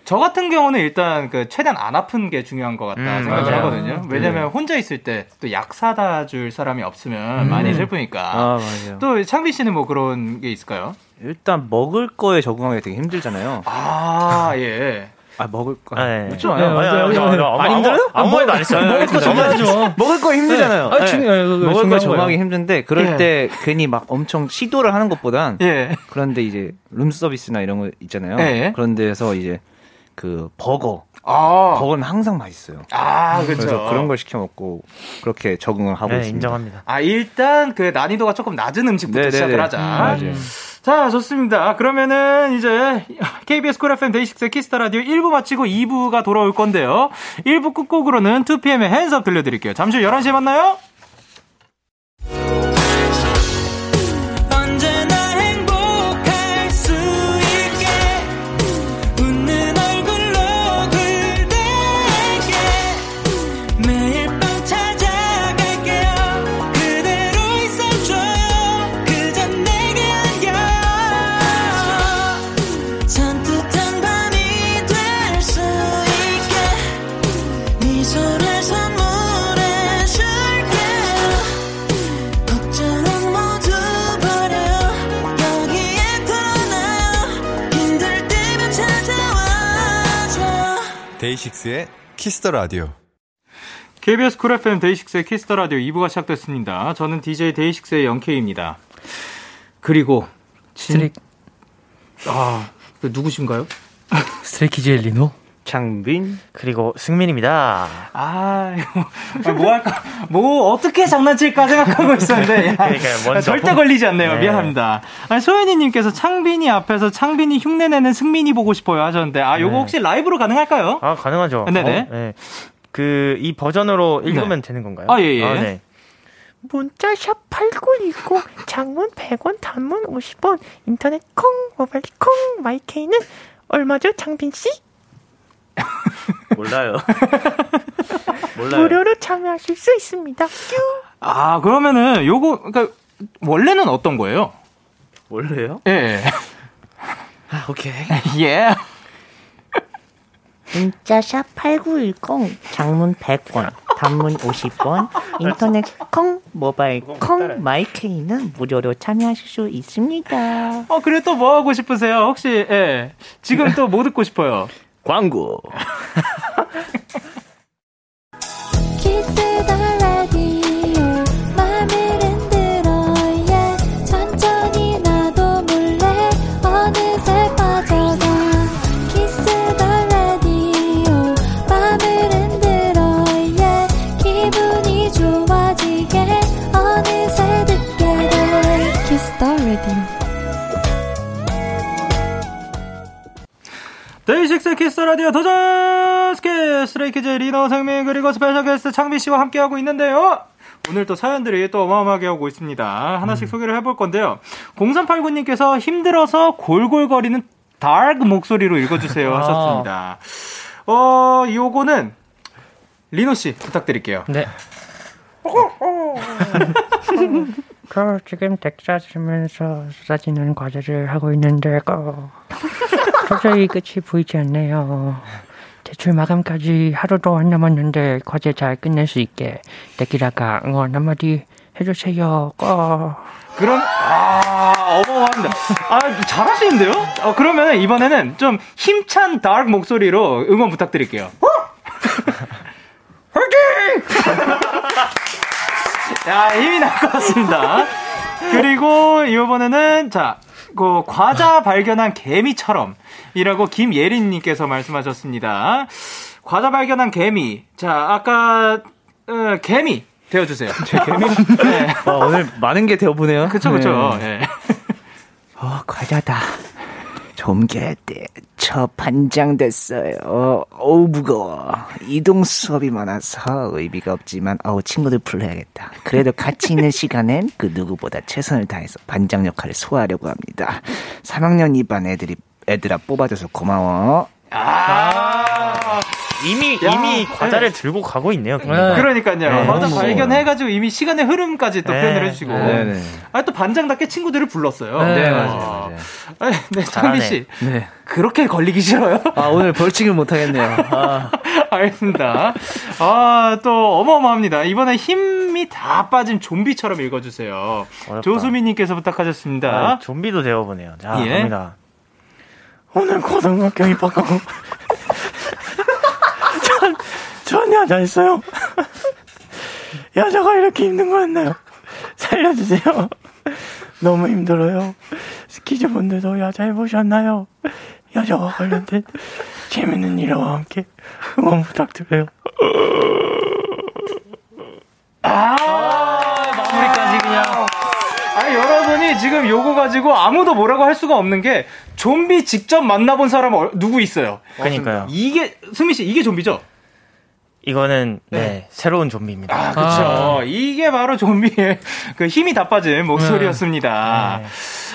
저 같은 경우는 일단 그 최대한 안 아픈 게 중요한 것 같다 음, 생각을 맞아요. 하거든요. 왜냐면 네. 혼자 있을 때 또 약 사다 줄 사람이 없으면 음. 많이 슬프니까. 아, 맞아요. 또 창빈 씨는 뭐 그런 게 있을까요? 일단 먹을 거에 적응하기 되게 힘들잖아요. 아, 예. 아 먹을 거. 네. 묻지 마요. 네, 맞아요. 많이 힘들어요? 아무 말도 안 했어요. 먹을 거 정하죠. 먹을 거 힘들잖아요. 네. 아, 중, 네. 먹을 거 정하기 힘든데 그럴 예. 때 괜히 막 엄청 시도를 하는 것보단 예. 그런데 이제 룸 서비스나 이런 거 있잖아요. 예. 그런 데서 이제 그 버거. 아. 버거는 항상 맛있어요. 아, 그렇죠. 그래서 그런 걸 시켜 먹고 그렇게 적응을 하고 네, 있습니다. 인정합니다. 아, 일단 그 난이도가 조금 낮은 음식부터 네네네. 시작을 하자. 음, 맞아요. 자, 좋습니다. 그러면은 이제 KBS 쿨 FM 데이식스 키스 더 라디오 1부 마치고 2부가 돌아올 건데요. 1부 끝곡으로는 2PM의 Hands Up 들려드릴게요. 잠시 후 11시에 만나요. 데이식스의 키스 더 라디오. KBS 쿨 FM 데이식스의 키스 더 라디오 2부가 시작됐습니다. 저는 DJ 데이식스의 영케이입니다. 그리고 스트레이, 아, 그 누구신가요? 스트레이키즈의 리노? 창빈. 그리고 승민입니다. 아, 이거 뭐 할까? 뭐 어떻게 장난칠까 생각하고 있었는데 야, 그러니까요, 먼저 절대 본- 걸리지 않네요. 네. 미안합니다. 아니, 소연이님께서 창빈이 앞에서 창빈이 흉내내는 승민이 보고 싶어요 하셨는데 아, 요거 네. 혹시 라이브로 가능할까요? 아, 가능하죠. 네네. 어, 네. 그, 이 버전으로 읽으면 되는 건가요? 아, 예, 예. 네. 문자샵 8910 장문 100원 단문 50원 인터넷 콩 모바일 콩 마이케이는 얼마죠 창빈씨? 몰라요. 몰라요. 무료로 참여하실 수 있습니다 뀨. 아, 그러면은 요거 그러니까 원래는 어떤 거예요? 몰라요? 예. 아, 오케이. 예. 문자샵 8910 장문 100원 단문 50원 인터넷 콩 모바일 콩 마이케이는 무료로 참여하실 수 있습니다. 어, 그래 또 뭐 하고 싶으세요? 혹시 예. 지금 또 뭐 듣고 싶어요? 광고. 데이식스 키스 더 라디오 도전 스키즈 스트레이키즈 리노 승민 그리고 스페셜 게스트 창빈 씨와 함께하고 있는데요. 오늘 또 사연들이 또 어마어마하게 오고 있습니다. 하나씩 소개를 해볼 건데요. 0389님께서 힘들어서 골골거리는 다크 목소리로 읽어주세요 하셨습니다. 어, 요거는 리노 씨 부탁드릴게요. 네. 저 지금 텍사스면서 쏟아지는 과제를 하고 있는데 어, 도저히 끝이 보이지 않네요. 제출 마감까지 하루도 안 남았는데 과제 잘 끝낼 수 있게 데키라가 응원 한마디 해주세요. 어. 그럼 아 어마어마합니다. 아 잘하시는데요? 어, 그러면 이번에는 좀 힘찬 다크 목소리로 응원 부탁드릴게요. 화이팅! 야 힘이 날 것 같습니다. 그리고 이번에는 자. 그 과자 발견한 개미처럼 이라고 김예린님께서 말씀하셨습니다. 과자 발견한 개미. 자 아까 어, 개미 되어주세요. 제 개미. 네. 와, 오늘 많은 게 되어보네요. 그쵸 그쵸. 네. 어, 과자다. 좀개때 저 반장 됐어요. 어, 어우 무거워. 이동 수업이 많아서 의미가 없지만 어우 친구들 불러야겠다. 그래도 같이 있는 시간엔 그 누구보다 최선을 다해서 반장 역할을 소화하려고 합니다. 3학년 2반 애들이 애들아 뽑아줘서 고마워. 아, 이미, 야, 이미 과자를 네. 들고 가고 있네요. 네. 그러니까요. 네, 과자 발견해가지고 이미 시간의 흐름까지 또 네. 표현을 해주시고. 네네. 아, 또 반장답게 친구들을 불렀어요. 네, 네, 아. 맞아요. 아, 네, 창빈 씨. 네. 그렇게 걸리기 싫어요? 아, 오늘 벌칙을 못 하겠네요. 아, 알겠습니다. 아, 또 어마어마합니다. 이번에 힘이 다 빠진 좀비처럼 읽어주세요. 어렵다. 조수미님께서 부탁하셨습니다. 아, 좀비도 되어보네요. 자, 예. 갑니다. 오늘 고등학교 입학하고 전, 전 여자였어요 여자가 이렇게 힘든 거였나요? 살려주세요 너무 힘들어요 스키즈분들도 여자 해보셨나요? 여자와 관련된 재밌는 일화와 함께 응원 부탁드려요 마무리까지 그냥. 아, 여러 분이 지금 요거 가지고 아무도 뭐라고 할 수가 없는 게 좀비 직접 만나본 사람 어- 누구 있어요? 그러니까요. 이게 승민 씨 이게 좀비죠? 이거는, 네, 새로운 좀비입니다. 아, 그쵸. 이게 바로 좀비의 그 힘이 다 빠진 목소리였습니다.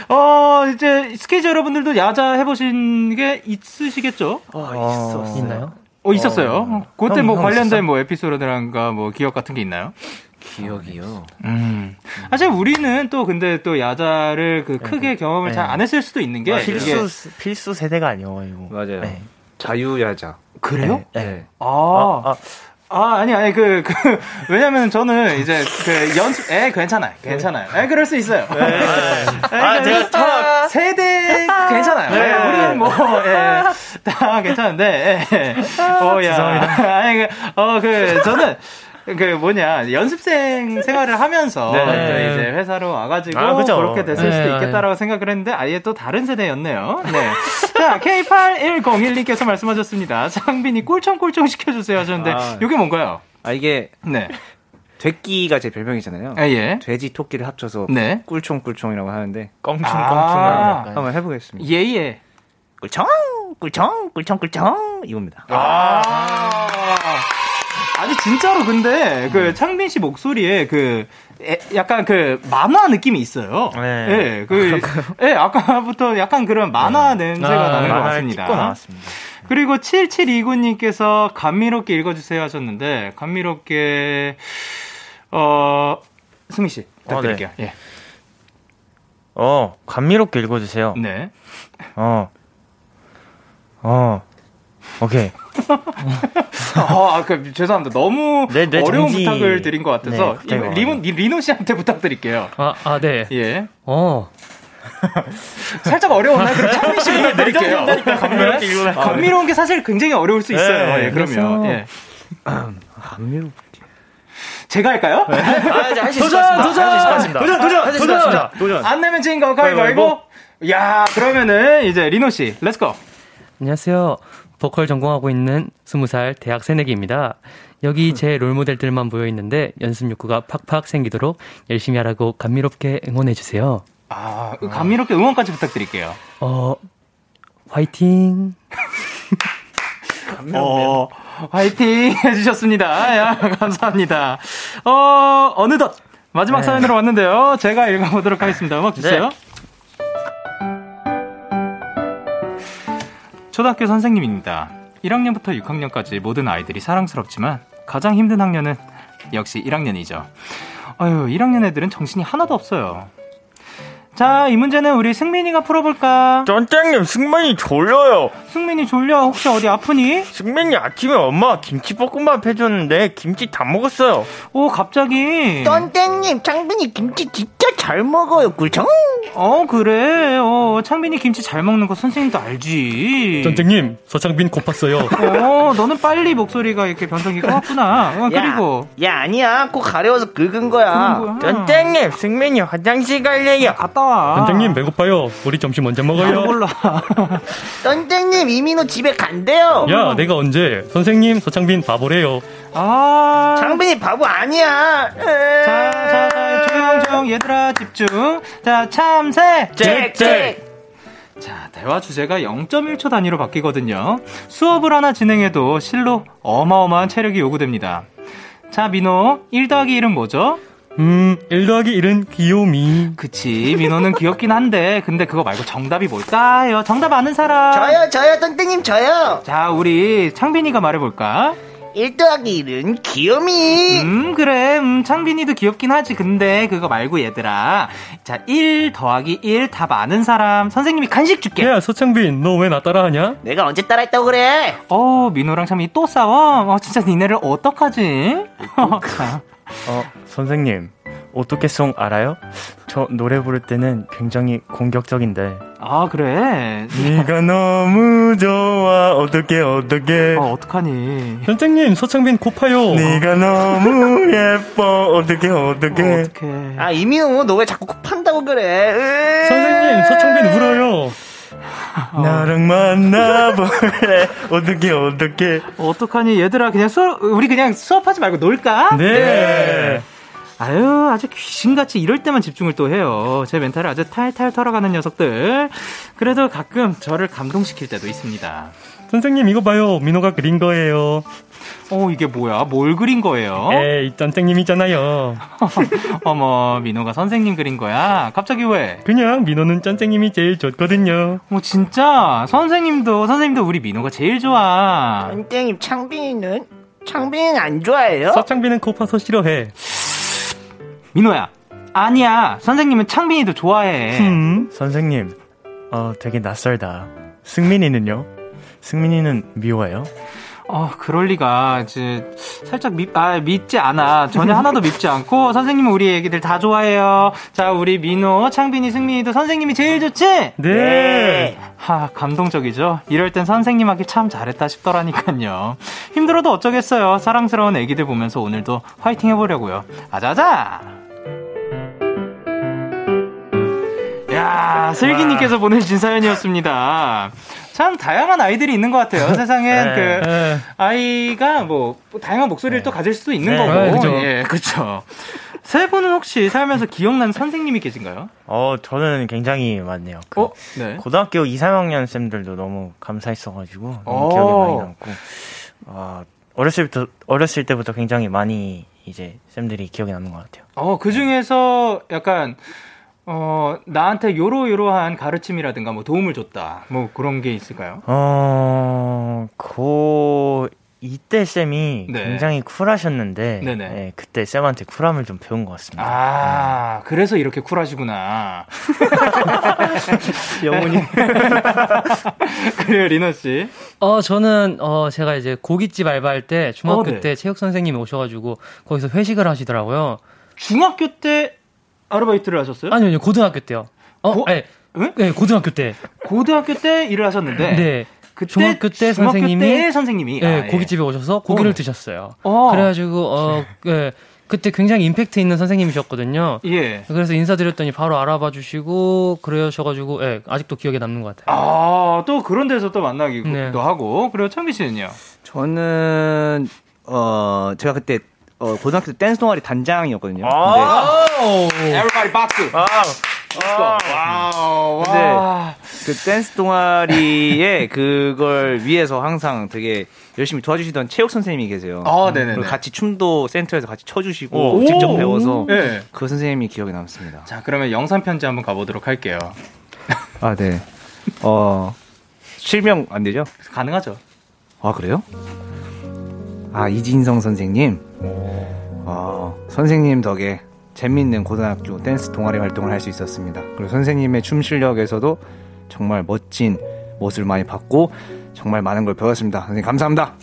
어, 이제 스케이지 여러분들도 야자 해 보신 게 있으시겠죠? 어, 있나요? 어, 있었어요. 그때 형, 뭐 형 관련된 있었어? 뭐 에피소드랑가 뭐 기억 같은 게 있나요? 기억이요. 음. 사실 우리는 또 근데 또 야자를 그 크게 경험을 네. 잘안 했을 수도 있는 게 이게 필수, 필수 세대가 아니어가지고. 맞아요. 네. 자유 야자. 그래요? 네. 아, 아, 아, 아, 아니, 아니, 그, 그, 왜냐면 저는 이제 그 연습, 에, 괜찮아요. 괜찮아요. 에, 그럴 수 있어요. 아, 제가 처음, 세대 괜찮아요. 네. 예, 우리는 뭐, 예, 다 괜찮은데, 예. 어, 야. 죄송합니다. 아니, 그, 어, 그, 저는, 그 뭐냐 연습생 생활을 하면서 네. 또 이제 회사로 와가지고 아, 그죠. 그렇게 됐을 수도 네. 있겠다라고 생각을 했는데 아예 또 다른 세대였네요. 네. 자 K8101님께서 말씀하셨습니다. 장빈이 꿀청꿀청 시켜주세요 하셨는데 아. 이게 뭔가요? 아 이게 네. 돼끼가 제 별명이잖아요. 아, 예. 돼지 토끼를 합쳐서 네. 꿀총꿀총이라고 하는데 껑충껑충 아. 한번 해보겠습니다. 예예. 꿀청 꿀청 꿀청 꿀청 이겁니다. 아. 아니 진짜로 근데 그 창빈 씨 목소리에 그 에, 약간 그 만화 느낌이 있어요. 네. 예, 그, 예, 아까부터 약간 그런 만화 냄새가 아, 나는 것 같습니다. 나왔습니다. 그리고 7729님께서 감미롭게 읽어주세요 하셨는데, 감미롭게, 어, 승미 씨, 부탁드릴게요. 예. 어, 감미롭게 읽어주세요. 네. 어. 어. 오케이. 어, 아, 그, 죄송합니다. 너무 네, 네, 어려운 정지. 부탁을 드린 것 같아서, 네, 이거 리노, 씨한테 부탁드릴게요. 아, 아, 네. 예. 어. 살짝 어려웠나요? 그럼 창민 씨 부탁드릴게요. 감미롭게 읽어라. 감미로운 게 사실 굉장히 어려울 수 있어요. 네, 예, 그러면. 그래서- 예. 제가 할까요? 할 수 도전, 도전! 도전, 도전, 도전, 도전. 안 내면 진거 가위바위보. 야, 그러면은 이제 리노 씨, let's go. 안녕하세요. 보컬 전공하고 있는 20살 대학 새내기입니다. 여기 제 롤모델들만 모여 있는데 연습 욕구가 팍팍 생기도록 열심히 하라고 감미롭게 응원해 주세요. 아, 감미롭게 응원까지 부탁드릴게요. 어, 화이팅! 어, 화이팅 해주셨습니다. 야, 감사합니다. 어, 어느덧 마지막 사연으로 왔는데요. 제가 읽어보도록 하겠습니다. 음악 주세요. 초등학교 선생님입니다. 1학년부터 6학년까지 모든 아이들이 사랑스럽지만 가장 힘든 학년은 역시 1학년이죠. 아유, 1학년 애들은 정신이 하나도 없어요. 자, 이 문제는 우리 승민이가 풀어볼까? 쫀짱님, 승민이 졸려요. 승민이 졸려? 혹시 어디 아프니? 승민이 아침에 엄마가 김치볶음밥 해줬는데 김치 다 먹었어요. 오, 갑자기. 떤땡님 창빈이 김치 진짜 잘 먹어요 꿀청 어, 그래. 어, 창빈이 김치 잘 먹는 거 선생님도 알지. 전쟁님, 서창빈 고팠어요. 어, 너는 빨리 목소리가 이렇게 변성이 커왔구나. 어, 그리고. 야, 야 아니야 코 가려워서 긁은 거야. 쫀짱님, 승민이 화장실 갈래요. 갔다 와. 전쟁님, 배고파요. 우리 점심 언제 먹어요? 몰라. 떤땡님 이민호 집에 간대요 야, 내가 언제? 선생님, 서창빈 바보래요. 아. 창빈이 바보 아니야 자, 자, 자, 조용, 조용. 얘들아, 집중. 자, 참새. 잭잭 자, 대화 주제가 0.1초 단위로 바뀌거든요. 수업을 하나 진행해도 실로 어마어마한 체력이 요구됩니다. 자, 민호. 1 더하기 1은 뭐죠? 음, 1 더하기 1은 귀요미. 그치. 민호는 귀엽긴 한데, 근데 그거 말고 정답이 뭘까요? 정답 아는 사람? 저요 저요 떤땡님 저요 자, 우리 창빈이가 말해볼까? 1 더하기 1은 귀요미 음, 그래. 음, 창빈이도 귀엽긴 하지. 근데 그거 말고 얘들아. 자, 1 더하기 1 답 아는 사람. 선생님이 간식 줄게. 야, 서창빈, 너 왜 나 따라하냐? 내가 언제 따라했다고 그래 어, 민호랑 창빈이 또 싸워? 어, 진짜 니네를 어떡하지? 자, 어, 선생님, 어떻게 송 알아요? 저 노래 부를 때는 굉장히 공격적인데. 아, 그래. 네가 너무 좋아. 어떻게 어떻게? 어, 어떡하니. 떤땡님, 서창빈 코 파요. 네가 너무 예뻐. 어떻게 어떻게? 어, 어떡해. 아 이민호 너 왜 자꾸 코 판다고 그래 으. 선생님, 서창빈 울어요. 나랑 만나볼래? 어떻게 어떻게? 어떡하니. 얘들아, 그냥 수업, 우리 그냥 수업하지 말고 놀까? 네. 아유, 아주 귀신같이 이럴 때만 집중을 또 해요. 제 멘탈을 아주 탈탈 털어가는 녀석들. 그래도 가끔 저를 감동시킬 때도 있습니다. 선생님, 이거 봐요. 민호가 그린 거예요. 어, 이게 뭐야? 뭘 그린 거예요? 에이, 짠쟁님이잖아요. 어머, 민호가 선생님 그린 거야? 갑자기 왜? 그냥 민호는 짠쟁님이 제일 좋거든요. 어, 진짜? 선생님도, 선생님도 우리 민호가 제일 좋아. 떤땡님 창빈이는 창빈이는 안 좋아해요 서창빈은 고파서 싫어해. 민호야. 아니야. 선생님은 창빈이도 좋아해. 음. 어, 그럴 리가. 이제 살짝 믿, 아, 믿지 않아. 전혀 하나도 믿지 않고 선생님은 우리 애기들 다 좋아해요. 자, 우리 민호, 창빈이, 승민이도 선생님이 제일 좋지? 네. 하, 감동적이죠? 이럴 땐 선생님 하기 참 잘했다 싶더라니까요. 힘들어도 어쩌겠어요. 사랑스러운 애기들 보면서 오늘도 화이팅 해 보려고요. 아자자! 야, 슬기님께서 보내주신 사연이었습니다. 참 다양한 아이들이 있는 것 같아요. 세상엔 그 아이가 뭐 다양한 목소리를 또 가질 수도 있는 네. 거고. 네, 그죠. 예, 그렇죠. 세 분은 혹시 살면서 기억나는 선생님이 계신가요? 어, 저는 굉장히 많네요. 그 어, 네. 고등학교 2, 3학년 쌤들도 너무 감사했어가지고 너무 오. 기억에 많이 남고 아, 어렸을 때부터 어렸을 때부터 굉장히 많이 이제 쌤들이 기억에 남는 것 같아요. 어, 그 중에서 약간 어, 나한테 요로요로한 가르침이라든가 뭐 도움을 줬다. 뭐 그런 게 있을까요? 어, 고 이때 쌤이 네. 굉장히 쿨하셨는데 네네. 예, 그때 쌤한테 쿨함을 좀 배운 것 같습니다. 아, 그래서 이렇게 쿨하시구나. 영훈이. 그래요, 리너 씨. 어, 저는, 어, 제가 이제 고깃집 알바할 때 중학교 어, 네. 때 체육 선생님이 오셔가지고 거기서 회식을 하시더라고요. 중학교 때 아르바이트를 하셨어요? 아니요, 아니요, 고등학교 때요. 어, 고- 네, 응? 네, 고등학교 때. 고등학교 때 일을 하셨는데 네. 그때 중학교 때 중학교 선생님이 때의 선생님이 네, 아, 예. 고깃집에 오셔서 고기를 어. 드셨어요. 어. 그래가지고, 어, 네, 그때 굉장히 임팩트 있는 선생님이셨거든요. 예. 그래서 인사드렸더니 바로 알아봐 주시고, 그러셔가지고, 예, 아직도 기억에 남는 것 같아요. 아, 또 그런 데서 또 만나기도 네. 하고. 그리고 창빈 씨는요? 저는 어 제가 그때 어 고등학교 때 댄스 동아리 단장이었거든요. 아. Everybody 박수. 아, 와우. 근데 와. 그 댄스 동아리에 그걸 위해서 항상 되게 열심히 도와주시던 체육 선생님이 계세요. 아, 네네네. 그리고 같이 춤도 센터에서 같이 춰주시고 오. 직접 배워서 네. 그 선생님이 기억에 남습니다. 자, 그러면 영상 편지 한번 가보도록 할게요. 아, 네. 어 실명 안 되죠? 가능하죠? 아 그래요? 아 이진성 선생님. 어, 선생님 덕에 재밌는 고등학교 댄스 동아리 활동을 할 수 있었습니다. 그리고 선생님의 춤 실력에서도 정말 멋진 모습을 많이 봤고 정말 많은 걸 배웠습니다. 선생님 감사합니다.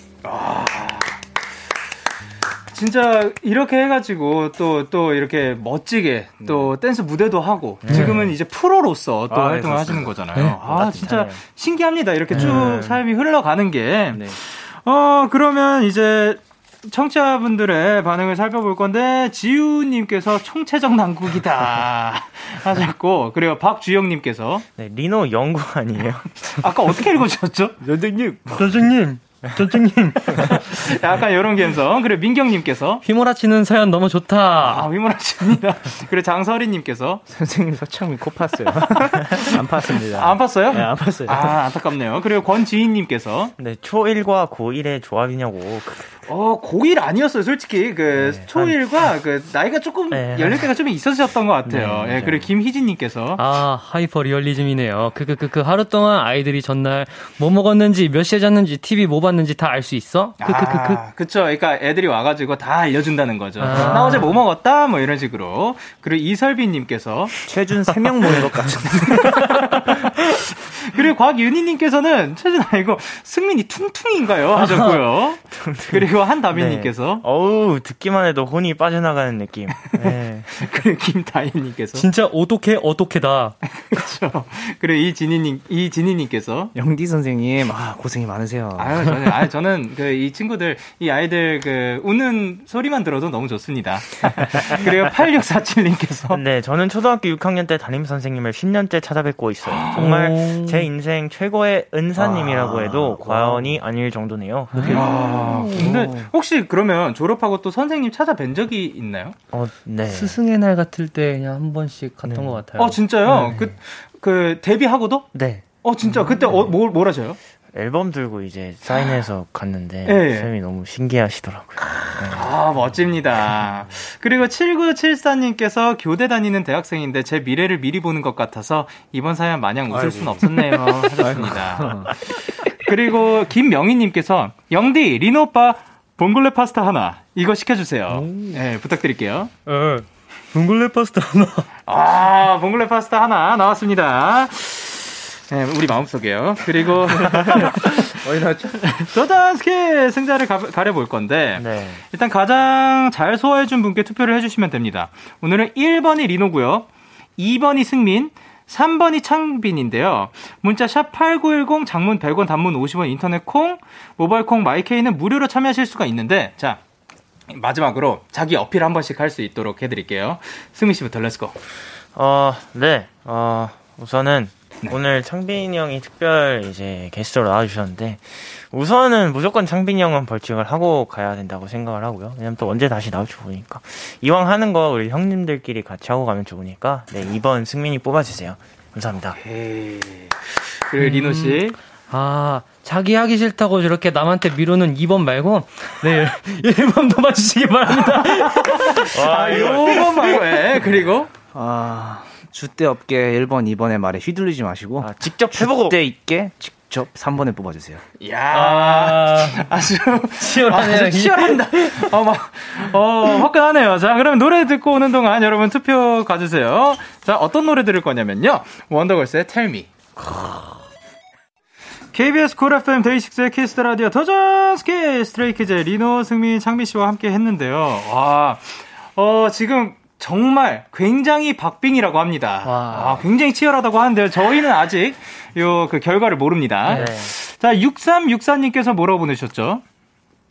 진짜 이렇게 해가지고 또, 또 이렇게 멋지게 또 댄스 무대도 하고 지금은 이제 프로로서 또 아, 활동을 네, 하시는 거잖아요. 아, 따뜻하네요. 진짜 신기합니다. 이렇게 쭉 삶이 흘러가는 게. 네. 어, 그러면 이제 청취자분들의 반응을 살펴볼 건데, 지우님께서 총체적 난국이다 하셨고, 그리고 박주영님께서, 네, 리노 영구 아니에요? 아까 어떻게 읽어주셨죠? 선생님 선생님, 선생님. 약간 이런 감성. 그리고 민경님께서, 휘몰아치는 사연 너무 좋다. 아, 위문하십니다. 그리고 장서리님께서, 선생님 서창민 코 팠어요. 안 팠습니다. 아, 안 팠어요? 네, 안 팠어요. 아, 안타깝네요. 그리고 권지인님께서, 네, 초1과 고1의 조합이냐고. 어, 고1 아니었어요, 솔직히. 그, 네, 초1과 그, 나이가 조금, 네. 연령대가 좀 있으셨던 것 같아요. 네, 예, 그리고 김희진님께서, 아, 하이퍼 리얼리즘이네요. 그, 그, 그, 그 하루 동안 아이들이 전날 뭐 먹었는지, 몇 시에 잤는지, TV 뭐 봤는지 다 알 수 있어? 그, 그, 그, 그. 아, 그쵸. 그러니까 애들이 와가지고 다 알려준다는 거죠. 아. 나 어제 뭐 먹었다? 뭐 이런 식으로. 그리고 이설빈님께서, 최준 3명 모는 것 같은데. 그리고 곽윤희님께서는, 최준 아이고, 승민이 퉁퉁인가요? 하셨고요. 그리고 한다빈님께서, 어우, 듣기만 해도 혼이 빠져나가는 느낌. 네. 그리고 김다희님께서, 진짜 오독해, 어독해다. 그쵸. 그리고 이진희님, 이진희님께서, 영디 선생님 아 고생이 많으세요. 아유, 저는, 아유, 저는 그 이 친구들, 이 아이들 그 우는 소리만 들어도 너무 좋습니다. 그리고 8647님께서, 네, 저는 초등학교 6학년 때 담임 선생님을 10년째 찾아뵙고 있어요. 정말 오. 제 인생 최고의 은사님이라고 해도 과언이 아닐 정도네요. 아, 근데 혹시 그러면 졸업하고 또 선생님 찾아뵌 적이 있나요? 어, 네. 스승의 날 같을 때 그냥 한 번씩 갔던 네. 것 같아요. 어, 진짜요? 그, 그, 데뷔하고도? 네. 어, 진짜. 그때 어, 뭘, 뭘 하셔요? 앨범 들고 이제 사인해서 갔는데 예, 예. 쌤이 너무 신기하시더라고요. 아, 멋집니다. 그리고 7974님께서 교대 다니는 대학생인데 제 미래를 미리 보는 것 같아서 이번 사연 마냥 웃을 순 없었네요. 하셨습니다. 그리고 김명희님께서 영디, 리노 오빠 봉골레 파스타 하나 이거 시켜주세요. 네, 부탁드릴게요. 어, 붕글레 파스타 하나. 아, 봉골레 파스타 하나 나왔습니다. 네, 우리 마음속에요. 그리고 어디 나왔죠? 도전스키 승자를 가, 가려볼 건데 네. 일단 가장 잘 소화해준 분께 투표를 해주시면 됩니다. 오늘은 1번이 리노고요. 2번이 승민, 3번이 창빈인데요. 문자 샵 8910 장문 100원 단문 50원 인터넷 콩 모바일 콩 마이케이는 무료로 참여하실 수가 있는데 자 마지막으로 자기 어필 한 번씩 할 수 있도록 해드릴게요. 승민 씨부터 let's go. 어, 네. 어, 우선은 오늘 창빈이 형이 특별 이제 게스트로 나와주셨는데 우선은 무조건 창빈이 형은 벌칙을 하고 가야 된다고 생각을 하고요. 왜냐면 또 언제 다시 나올지 모르니까 이왕 하는 거 우리 형님들끼리 같이 하고 가면 좋으니까 네 2번 승민이 뽑아주세요. 감사합니다. 그리고 리노 씨. 아, 자기 하기 싫다고 저렇게 남한테 미루는 2번 말고, 네, 1번 뽑아주시기 바랍니다. 아, 요번 말고, 예, 그리고. 아, 주대 없게 1번, 2번의 말에 휘둘리지 마시고 아, 직접 해보고 주대 있게 직접 3번에 뽑아주세요. 야 아, 아주 치열하네요. 아주 치열합니다. 어, 막, 어, 화끈하네요. 자, 그러면 노래 듣고 오는 동안 여러분 투표 가주세요. 자, 어떤 노래 들을 거냐면요. 원더걸스의 Tell Me. KBS 쿨 FM 데이식스의 키스 더 라디오 도전 스키즈 스트레이키즈의 리노, 승민, 창빈 씨와 함께 했는데요. 와, 어, 지금 정말 굉장히 박빙이라고 합니다. 아, 굉장히 치열하다고 하는데요. 저희는 아직 요 그 결과를 모릅니다. 네. 자, 6364님께서 뭐라고 보내셨죠?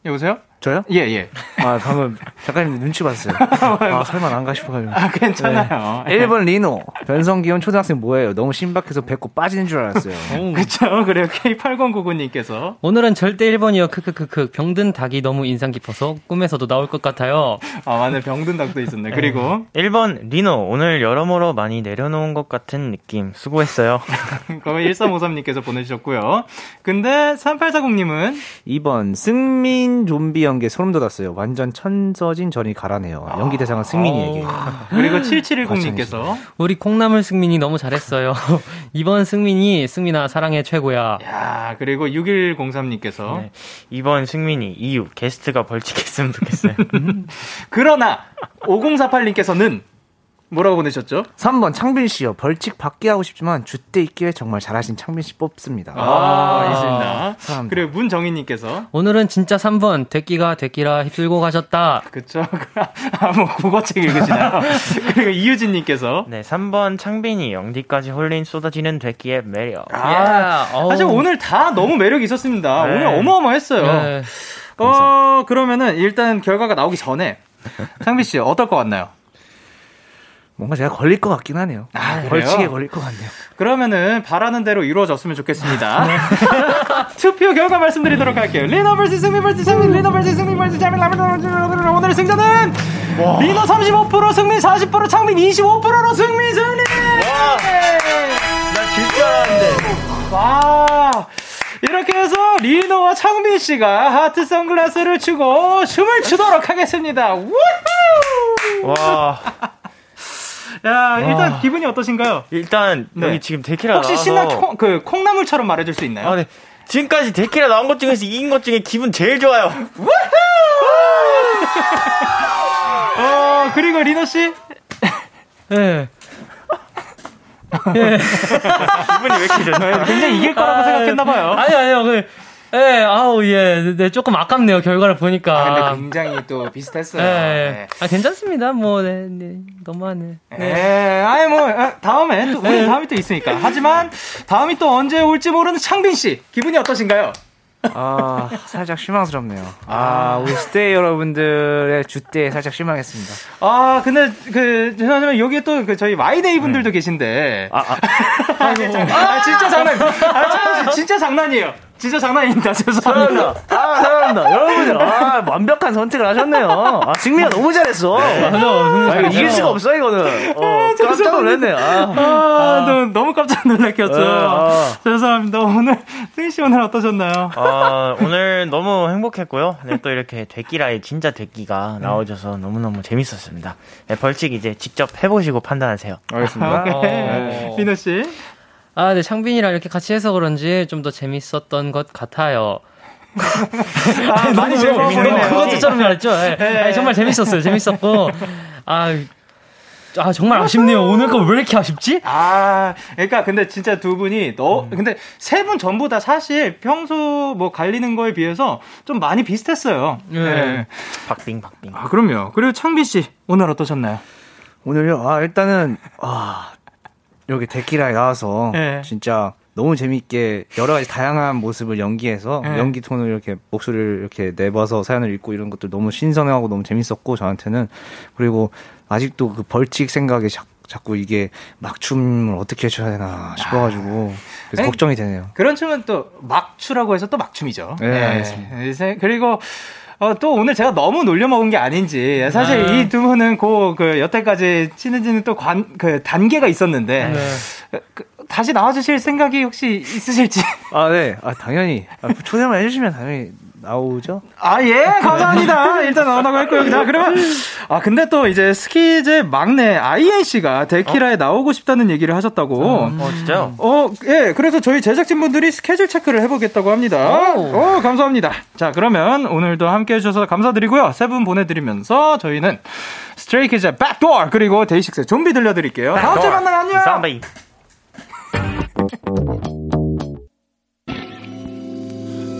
여보세요? 저요? 예, 예. 아, 방금 작가님 눈치 봤어요. 아, 설마 난가 싶어가지고. 아, 괜찮아요. 네. 1번 리노. 변성기 온 초등학생 뭐예요? 너무 신박해서 배꼽 빠지는 줄 알았어요. 그쵸. 그래요. K8099님께서. 오늘은 절대 1번이요. 크크크크. 병든 닭이 너무 인상 깊어서 꿈에서도 나올 것 같아요. 아, 맞네. 병든 닭도 있었네. 그리고, 1번 리노 오늘 여러모로 많이 내려놓은 것 같은 느낌 수고했어요. 그거 1353님께서 보내주셨고요. 근데, 3840님은, 2번 승민 좀비 연기 소름 돋았어요. 완전 천서진 전이 가라네요. 연기 대상은 승민이에게. 그리고 7710님께서, 우리 콩나물 승민이 너무 잘했어요. 2번 승민이 승민아 사랑해 최고야. 야 그리고 6103님께서, 네. 2번 승민이 이유 게스트가 벌칙했으면 좋겠어요. 그러나, 5048님께서는, 뭐라고 보내셨죠? 3번 창빈 씨요. 벌칙 받게 하고 싶지만 주대 있기에 정말 잘하신 창빈 씨 뽑습니다. 아, 있습니다. 사랑합니다. 그리고 문정희 님께서, 오늘은 진짜 3번 대끼가 대끼라 휩쓸고 가셨다. 그쵸. 아, 뭐, 국어책 읽으시나요? 그리고 이유진 님께서, 네 3번 창빈이 영디까지 홀린 쏟아지는 되기의 매력. 아, 어우. 사실 오늘 다 너무 매력이 있었습니다. 네. 오늘 어마어마했어요. 네. 어, 그러면은 일단 결과가 나오기 전에 상비 씨 어떨 것 같나요? 뭔가 제가 걸릴 것 같긴 하네요. 아? 벌칙에 걸릴 것 같네요. 그러면은 바라는 대로 이루어졌으면 좋겠습니다. 투표 결과 말씀드리도록 할게요. 리너 vs 승민 vs 승민, 리너 vs 승민 vs 창민, 오늘의 승자는 리너 35%, 승민 40%, 창민 25%로 승리 승리! 나 진짜 안돼. 와! 이렇게 해서 리노와 창빈 씨가 하트 선글라스를 추고 춤을 추도록 하겠습니다. 우후! 와 야, 일단 기분이 어떠신가요? 일단 네. 여기 지금 데키라 혹시 신나 콩, 그 콩나물처럼 말해줄 수 있나요? 아, 네. 지금까지 데키라 나온 것 중에서 이긴 것 중에 기분 제일 좋아요. 어, 그리고 리노 씨? 예. 기분이 왜 이렇게 좋나요? 굉장히 이길 거라고 생각했나봐요. 아니 아니요. 그 예, 아우 예. 네, 조금 아깝네요. 결과를 보니까. 아, 근데 굉장히 또 비슷했어요. 예. 네. 아 괜찮습니다. 뭐 네, 네. 너무하네. 예, 아니 뭐 아, 다음에 또 우리 다음이 또 있으니까. 하지만 다음이 또 언제 올지 모르는 창빈 씨 기분이 어떠신가요? 아, 살짝 실망스럽네요. 아, 우리 스테이 여러분들의 주대에 살짝 실망했습니다. 아 근데 그 죄송하지만 여기에 또 그 저희 마이데이 분들도 계신데. 아, 아, 아, 진짜 장난. 아, 참, 진짜 장난이에요. 진짜 장난입니다. 죄송합니다. 아, 사랑합니다. 여러분들, 아, 완벽한 선택을 하셨네요. 아, 승민이가 너무 잘했어. 아, 이거 이길 수가 없어, 이거는. 어, 깜짝 놀랐네. 아. 아, 너, 너무 깜짝 놀랐겠죠. 네, 아. 죄송합니다. 오늘 승민 씨 오늘 어떠셨나요? 아, 오늘 너무 행복했고요. 네, 또 이렇게 데끼라의 진짜 데끼가 나와줘서 너무너무 재밌었습니다. 네, 벌칙 이제 직접 해보시고 판단하세요. 알겠습니다. 네. 리노 씨. 아, 네, 창빈이랑 이렇게 같이 해서 그런지 좀 더 재밌었던 것 같아요. 아, 많이 즐거워 보이네요. 그것처럼 말했죠. 예. 아니, 정말 재밌었어요. 재밌었고, 아, 아, 정말 아쉽네요. 오늘 거 왜 이렇게 아쉽지? 아, 그러니까 근데 진짜 두 분이 너 근데 세 분 전부 다 사실 평소 뭐 갈리는 거에 비해서 좀 많이 비슷했어요. 네. 박빙, 박빙. 아, 그럼요. 그리고 창빈 씨 오늘 어떠셨나요? 오늘요? 아, 일단은, 아, 여기 데키라에 나와서 네. 진짜 너무 재밌게 여러 가지 다양한 모습을 연기해서 네. 연기 톤을 이렇게 목소리를 이렇게 내봐서 사연을 읽고 이런 것들 너무 신선하고 너무 재밌었고 저한테는 그리고 아직도 그 벌칙 생각에 자, 자꾸 이게 막춤을 어떻게 해줘야 되나 싶어가지고 그래서 에이. 걱정이 되네요. 그런 춤은 또 막추라고 해서 또 막춤이죠. 네. 이제 그리고 어, 또 오늘 제가 너무 놀려 먹은 게 아닌지 사실 네. 이두 분은 그, 그 여태까지 친해지는 또 관, 그 단계가 있었는데 그, 다시 나와주실 생각이 혹시 있으실지 아, 네. 아, 당연히. 아, 초대만 해주시면 당연히 나오죠? 아, 예, 감사합니다. 일단 나오라고 했고요. 자, 그러면, 아, 근데 또 이제 스키즈 막내 아이엔 씨가 데키라에 나오고 싶다는 얘기를 하셨다고. 어, 진짜요? 어, 예, 그래서 저희 제작진분들이 스케줄 체크를 해보겠다고 합니다. 어, 감사합니다. 자, 그러면 오늘도 함께 해주셔서 감사드리고요. 세 분 보내드리면서 저희는 스트레이키즈의 백도어, 그리고 데이식스의 좀비 들려드릴게요. 다음 주에 만나요. 안녕!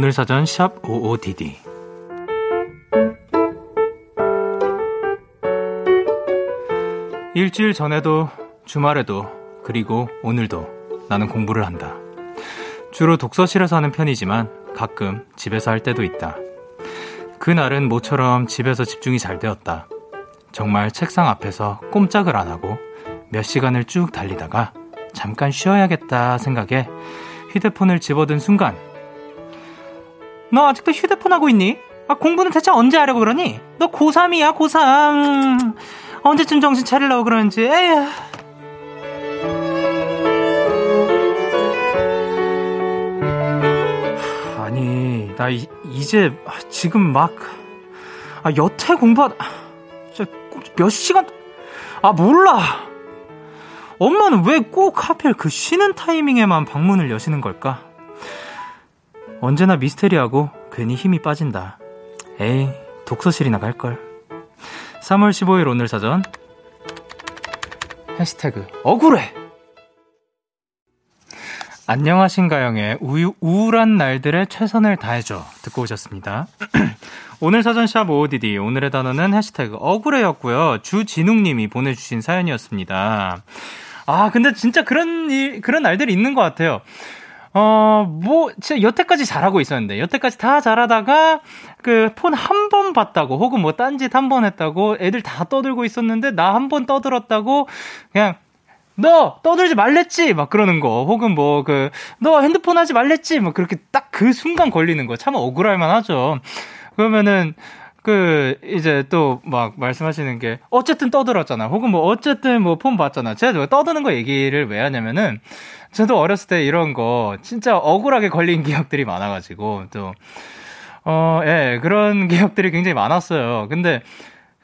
오늘 사전 샵 55DD 일주일 전에도 주말에도 그리고 오늘도 나는 공부를 한다. 주로 독서실에서 하는 편이지만 가끔 집에서 할 때도 있다. 그날은 모처럼 집에서 집중이 잘 되었다. 정말 책상 앞에서 꼼짝을 안 하고 몇 시간을 쭉 달리다가 잠깐 쉬어야겠다 생각에 휴대폰을 집어든 순간 너 아직도 휴대폰 하고 있니? 아, 공부는 대체 언제 하려고 그러니? 너 고3이야, 고3. 언제쯤 정신 차리려고 그러는지, 에휴. 아니, 나 이, 제 지금 막, 아, 여태 공부하다, 몇 시간, 아, 몰라. 엄마는 왜 꼭 하필 그 쉬는 타이밍에만 방문을 여시는 걸까? 언제나 미스테리하고 괜히 힘이 빠진다. 에이, 독서실이나 갈걸. 3월 15일 오늘 사전. 해시태그, 억울해! 안녕하신가영의 우유, 우울한 날들의 최선을 다해줘. 듣고 오셨습니다. 오늘 사전 샵 OODD. 오늘의 단어는 해시태그 억울해였고요. 주진웅님이 보내주신 사연이었습니다. 아, 근데 진짜 그런 일, 그런 날들이 있는 것 같아요. 어, 뭐, 진짜 여태까지 잘하고 있었는데, 여태까지 다 잘하다가, 그, 폰 한 번 봤다고, 혹은 뭐, 딴짓 한 번 했다고, 애들 다 떠들고 있었는데, 나 한 번 떠들었다고, 그냥, 너 떠들지 말랬지? 막 그러는 거. 혹은 뭐 그 너 핸드폰 하지 말랬지? 뭐 그렇게 딱 그 순간 걸리는 거. 참 억울할 만하죠. 그러면은 그 이제 또 막 말씀하시는 게 어쨌든 떠들었잖아 혹은 뭐 어쨌든 뭐 폰 봤잖아 제가 떠드는 거 얘기를 왜 하냐면은 저도 어렸을 때 이런 거 진짜 억울하게 걸린 기억들이 많아가지고 또 어, 예, 그런 기억들이 굉장히 많았어요. 근데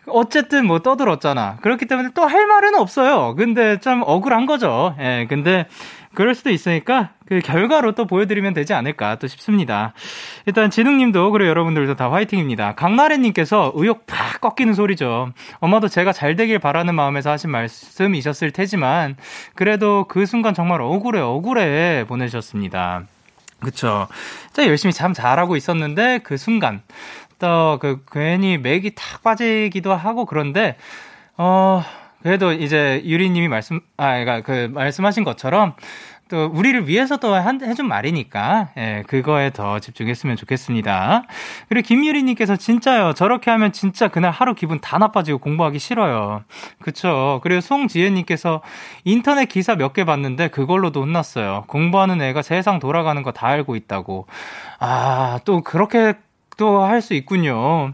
어쨌든 뭐 떠들었잖아. 그렇기 때문에 또 할 말은 없어요. 근데 참 억울한 거죠. 예, 근데 그럴 수도 있으니까 그 결과로 또 보여드리면 되지 않을까 또 싶습니다. 일단 진웅님도 그리고 여러분들도 다 화이팅입니다. 강나래님께서 의욕 팍 꺾이는 소리죠. 엄마도 제가 잘 되길 바라는 마음에서 하신 말씀이셨을 테지만 그래도 그 순간 정말 억울해 억울해 보내셨습니다. 그쵸. 진짜 열심히 참 잘하고 있었는데 그 순간 또그 괜히 맥이 탁 빠지기도 하고 그런데 어 그래도 이제 유리님이 말씀 아 그러니까 그 말씀하신 것처럼 또 우리를 위해서 또 한, 해준 말이니까 예 그거에 더 집중했으면 좋겠습니다. 그리고 김유리님께서 진짜요 저렇게 하면 진짜 그날 하루 기분 다 나빠지고 공부하기 싫어요. 그쵸. 그리고 송지혜님께서 인터넷 기사 몇 개 봤는데 그걸로도 혼났어요. 공부하는 애가 세상 돌아가는 거 다 알고 있다고. 아 또 그렇게 또 할 수 있군요.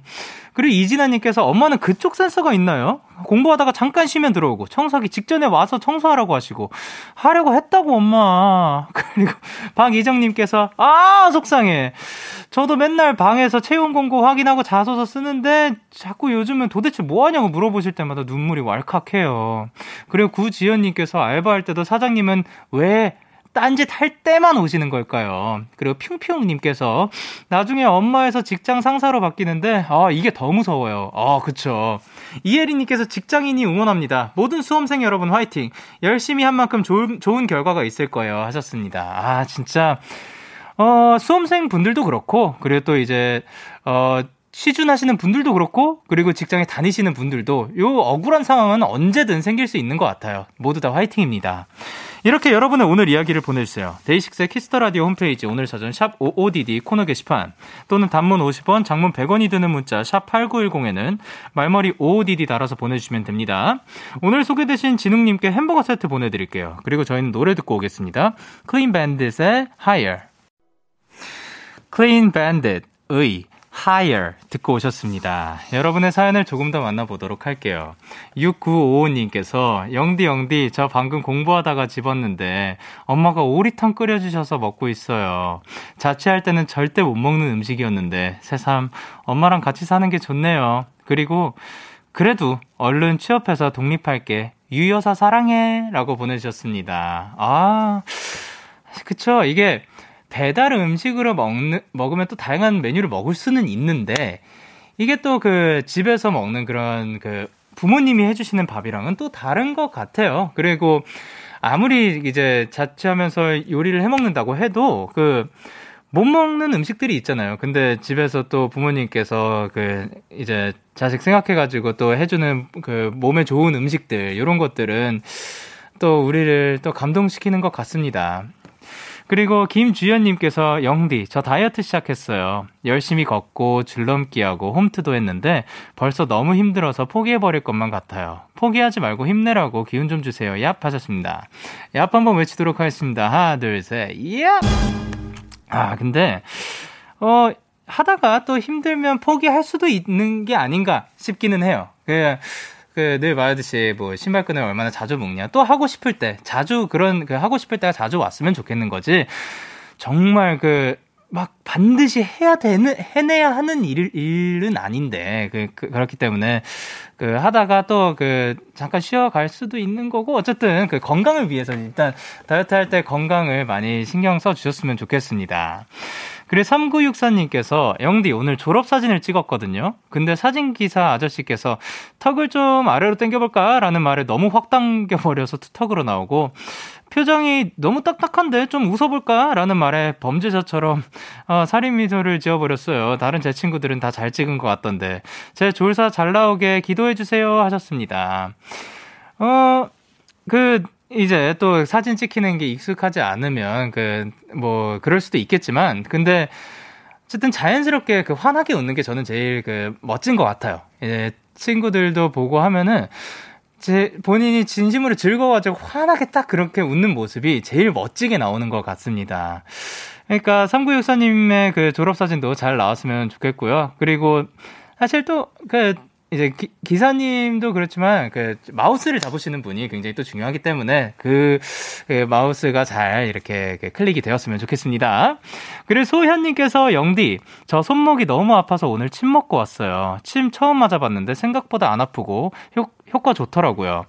그리고 이진아님께서 엄마는 그쪽 센서가 있나요? 공부하다가 잠깐 쉬면 들어오고 청소하기 직전에 와서 청소하라고 하시고 하려고 했다고 엄마. 그리고 박이정님께서 아 속상해. 저도 맨날 방에서 채용 공고 확인하고 자소서 쓰는데 자꾸 요즘은 도대체 뭐 하냐고 물어보실 때마다 눈물이 왈칵해요. 그리고 구지연님께서 알바할 때도 사장님은 왜 딴짓 할 때만 오시는 걸까요? 그리고 핑핑님께서 나중에 엄마에서 직장 상사로 바뀌는데 아 이게 더 무서워요. 아 그쵸. 이혜리님께서 직장인이 응원합니다. 모든 수험생 여러분 화이팅. 열심히 한 만큼 좋은 좋은 결과가 있을 거예요. 하셨습니다. 아 진짜 어 수험생 분들도 그렇고 그리고 또 이제 어 시준하시는 분들도 그렇고 그리고 직장에 다니시는 분들도 요 억울한 상황은 언제든 생길 수 있는 것 같아요. 모두 다 화이팅입니다. 이렇게 여러분의 오늘 이야기를 보내주세요. 데이식스의 키스 더 라디오 홈페이지 오늘 사전 샵 55DD 코너 게시판 또는 단문 50원, 장문 100원이 드는 문자 샵 8910에는 말머리 55DD 달아서 보내주시면 됩니다. 오늘 소개되신 진웅님께 햄버거 세트 보내드릴게요. 그리고 저희는 노래 듣고 오겠습니다. 클린 밴딧의 Higher. 클린 밴딧의 Higher 듣고 오셨습니다. 여러분의 사연을 조금 더 만나보도록 할게요. 6955님께서 영디 영디 저 방금 공부하다가 집었는데 엄마가 오리탕 끓여주셔서 먹고 있어요. 자취할 때는 절대 못 먹는 음식이었는데 새삼 엄마랑 같이 사는 게 좋네요. 그리고 그래도 얼른 취업해서 독립할게. 유여사 사랑해 라고 보내주셨습니다. 아 그쵸 이게 배달 음식으로 먹는, 먹으면 또 다양한 메뉴를 먹을 수는 있는데, 이게 또 그 집에서 먹는 그런 그 부모님이 해주시는 밥이랑은 또 다른 것 같아요. 그리고 아무리 이제 자취하면서 요리를 해 먹는다고 해도 그 못 먹는 음식들이 있잖아요. 근데 집에서 또 부모님께서 그 이제 자식 생각해가지고 또 해주는 그 몸에 좋은 음식들, 이런 것들은 또 우리를 또 감동시키는 것 같습니다. 그리고 김주연님께서 영디 저 다이어트 시작했어요. 열심히 걷고 줄넘기하고 홈트도 했는데 벌써 너무 힘들어서 포기해버릴 것만 같아요. 포기하지 말고 힘내라고 기운 좀 주세요. 얍 하셨습니다. 얍 한번 외치도록 하겠습니다. 하나 둘 셋. 얍. 아 근데 어 하다가 또 힘들면 포기할 수도 있는 게 아닌가 싶기는 해요. 그 그 늘 말하듯이 뭐 신발끈을 얼마나 자주 묶냐. 또 하고 싶을 때 자주 그런 그 하고 싶을 때가 자주 왔으면 좋겠는 거지. 정말 그 막 반드시 해야 되는 해내야 하는 일, 일은 아닌데 그, 그 그렇기 때문에 그 하다가 또 그 잠깐 쉬어갈 수도 있는 거고 어쨌든 그 건강을 위해서 일단 다이어트 할 때 건강을 많이 신경 써 주셨으면 좋겠습니다. 그리고 3964님께서 영디 오늘 졸업 사진을 찍었거든요. 근데 사진 기사 아저씨께서 턱을 좀 아래로 당겨볼까? 라는 말에 너무 확 당겨버려서 투턱으로 나오고 표정이 너무 딱딱한데 좀 웃어볼까? 라는 말에 범죄자처럼 어, 살인 미소를 지어버렸어요. 다른 제 친구들은 다 잘 찍은 것 같던데 제 졸사 잘 나오게 기도해주세요 하셨습니다. 어, 그 이제 또 사진 찍히는 게 익숙하지 않으면 그 뭐 그럴 수도 있겠지만 근데 어쨌든 자연스럽게 그 환하게 웃는 게 저는 제일 그 멋진 것 같아요. 이제 친구들도 보고 하면은 제 본인이 진심으로 즐거워가지고 환하게 딱 그렇게 웃는 모습이 제일 멋지게 나오는 것 같습니다. 그러니까 3964님의 그 졸업사진도 잘 나왔으면 좋겠고요. 그리고 사실 또 그 이제 기, 사님도 그렇지만 그 마우스를 잡으시는 분이 굉장히 또 중요하기 때문에 그, 그 마우스가 잘 이렇게 클릭이 되었으면 좋겠습니다. 그리고 소현님께서 영디 저 손목이 너무 아파서 오늘 침 먹고 왔어요. 침 처음 맞아봤는데 생각보다 안 아프고 효, 효과 좋더라고요.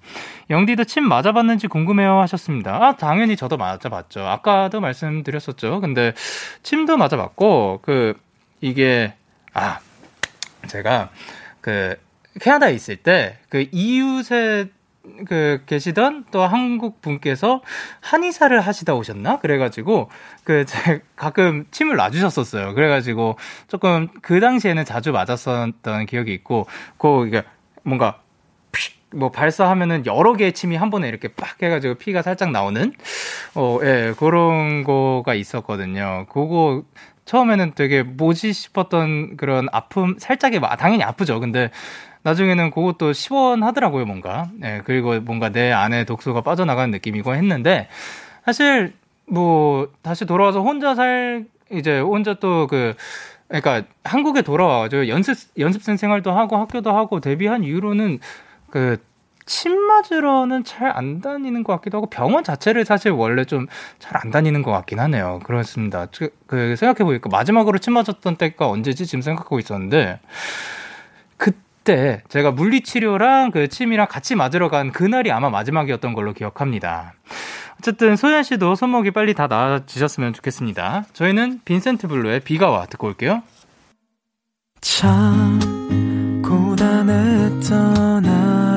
영디도 침 맞아봤는지 궁금해요 하셨습니다. 아 당연히 저도 맞아봤죠. 아까도 말씀드렸었죠. 근데 침도 맞아봤고 그 이게 아 제가 그 캐나다에 있을 때 그 이웃에 그 계시던 또 한국 분께서 한의사를 하시다 오셨나? 그래가지고 그제 가끔 침을 놔주셨었어요. 그래가지고 조금 그 당시에는 자주 맞았었던 기억이 있고 그 이게 뭔가 뭐 발사하면은 여러 개의 침이 한 번에 이렇게 빡 해가지고 피가 살짝 나오는 어 예 그런 거가 있었거든요. 그거 처음에는 되게 뭐지 싶었던 그런 아픔 살짝의 당연히 아프죠. 근데 나중에는 그것도 시원하더라고요, 뭔가. 네, 그리고 뭔가 내 안에 독소가 빠져나가는 느낌이고 했는데, 사실, 뭐, 다시 돌아와서 혼자 살, 이제 혼자 또 그, 그러니까 한국에 돌아와가지고 연습 연습생 생활도 하고 학교도 하고 데뷔한 이후로는 그 침 맞으러는 잘 안 다니는 것 같기도 하고 병원 자체를 사실 원래 좀 잘 안 다니는 것 같긴 하네요. 그렇습니다. 그, 그 생각해 보니까 마지막으로 침 맞았던 때가 언제지 지금 생각하고 있었는데 그때 제가 물리치료랑 그 침이랑 같이 맞으러 간 그날이 아마 마지막이었던 걸로 기억합니다. 어쨌든 소연 씨도 손목이 빨리 다 나아지셨으면 좋겠습니다. 저희는 빈센트 블루의 비가 와 듣고 올게요. 참 고단했던 하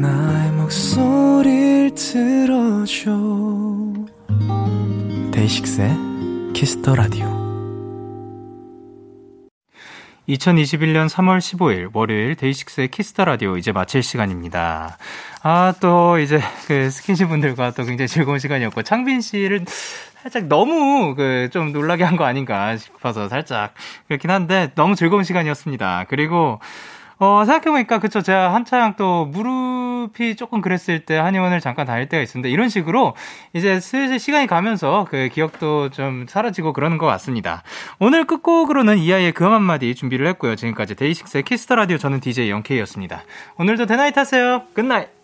나의 목소리를 들어줘 데이식스의 키스 더 라디오 2021년 3월 15일 월요일 데이식스의 키스 더 라디오 이제 마칠 시간입니다. 아, 또 이제 그 스킨십 분들과 또 굉장히 즐거운 시간이었고 창빈 씨를 살짝 너무 그 좀 놀라게 한 거 아닌가 싶어서 살짝 그렇긴 한데 너무 즐거운 시간이었습니다. 그리고 어, 생각해보니까, 그쵸. 제가 한창 또 무릎이 조금 그랬을 때 한의원을 잠깐 다닐 때가 있었는데, 이런 식으로 이제 슬슬 시간이 가면서 그 기억도 좀 사라지고 그러는 것 같습니다. 오늘 끝곡으로는 이하이의 그 음 한마디 준비를 했고요. 지금까지 데이식스의 키스 더 라디오 저는 DJ 영케이였습니다. 오늘도 대나잇 하세요. 끝나잇!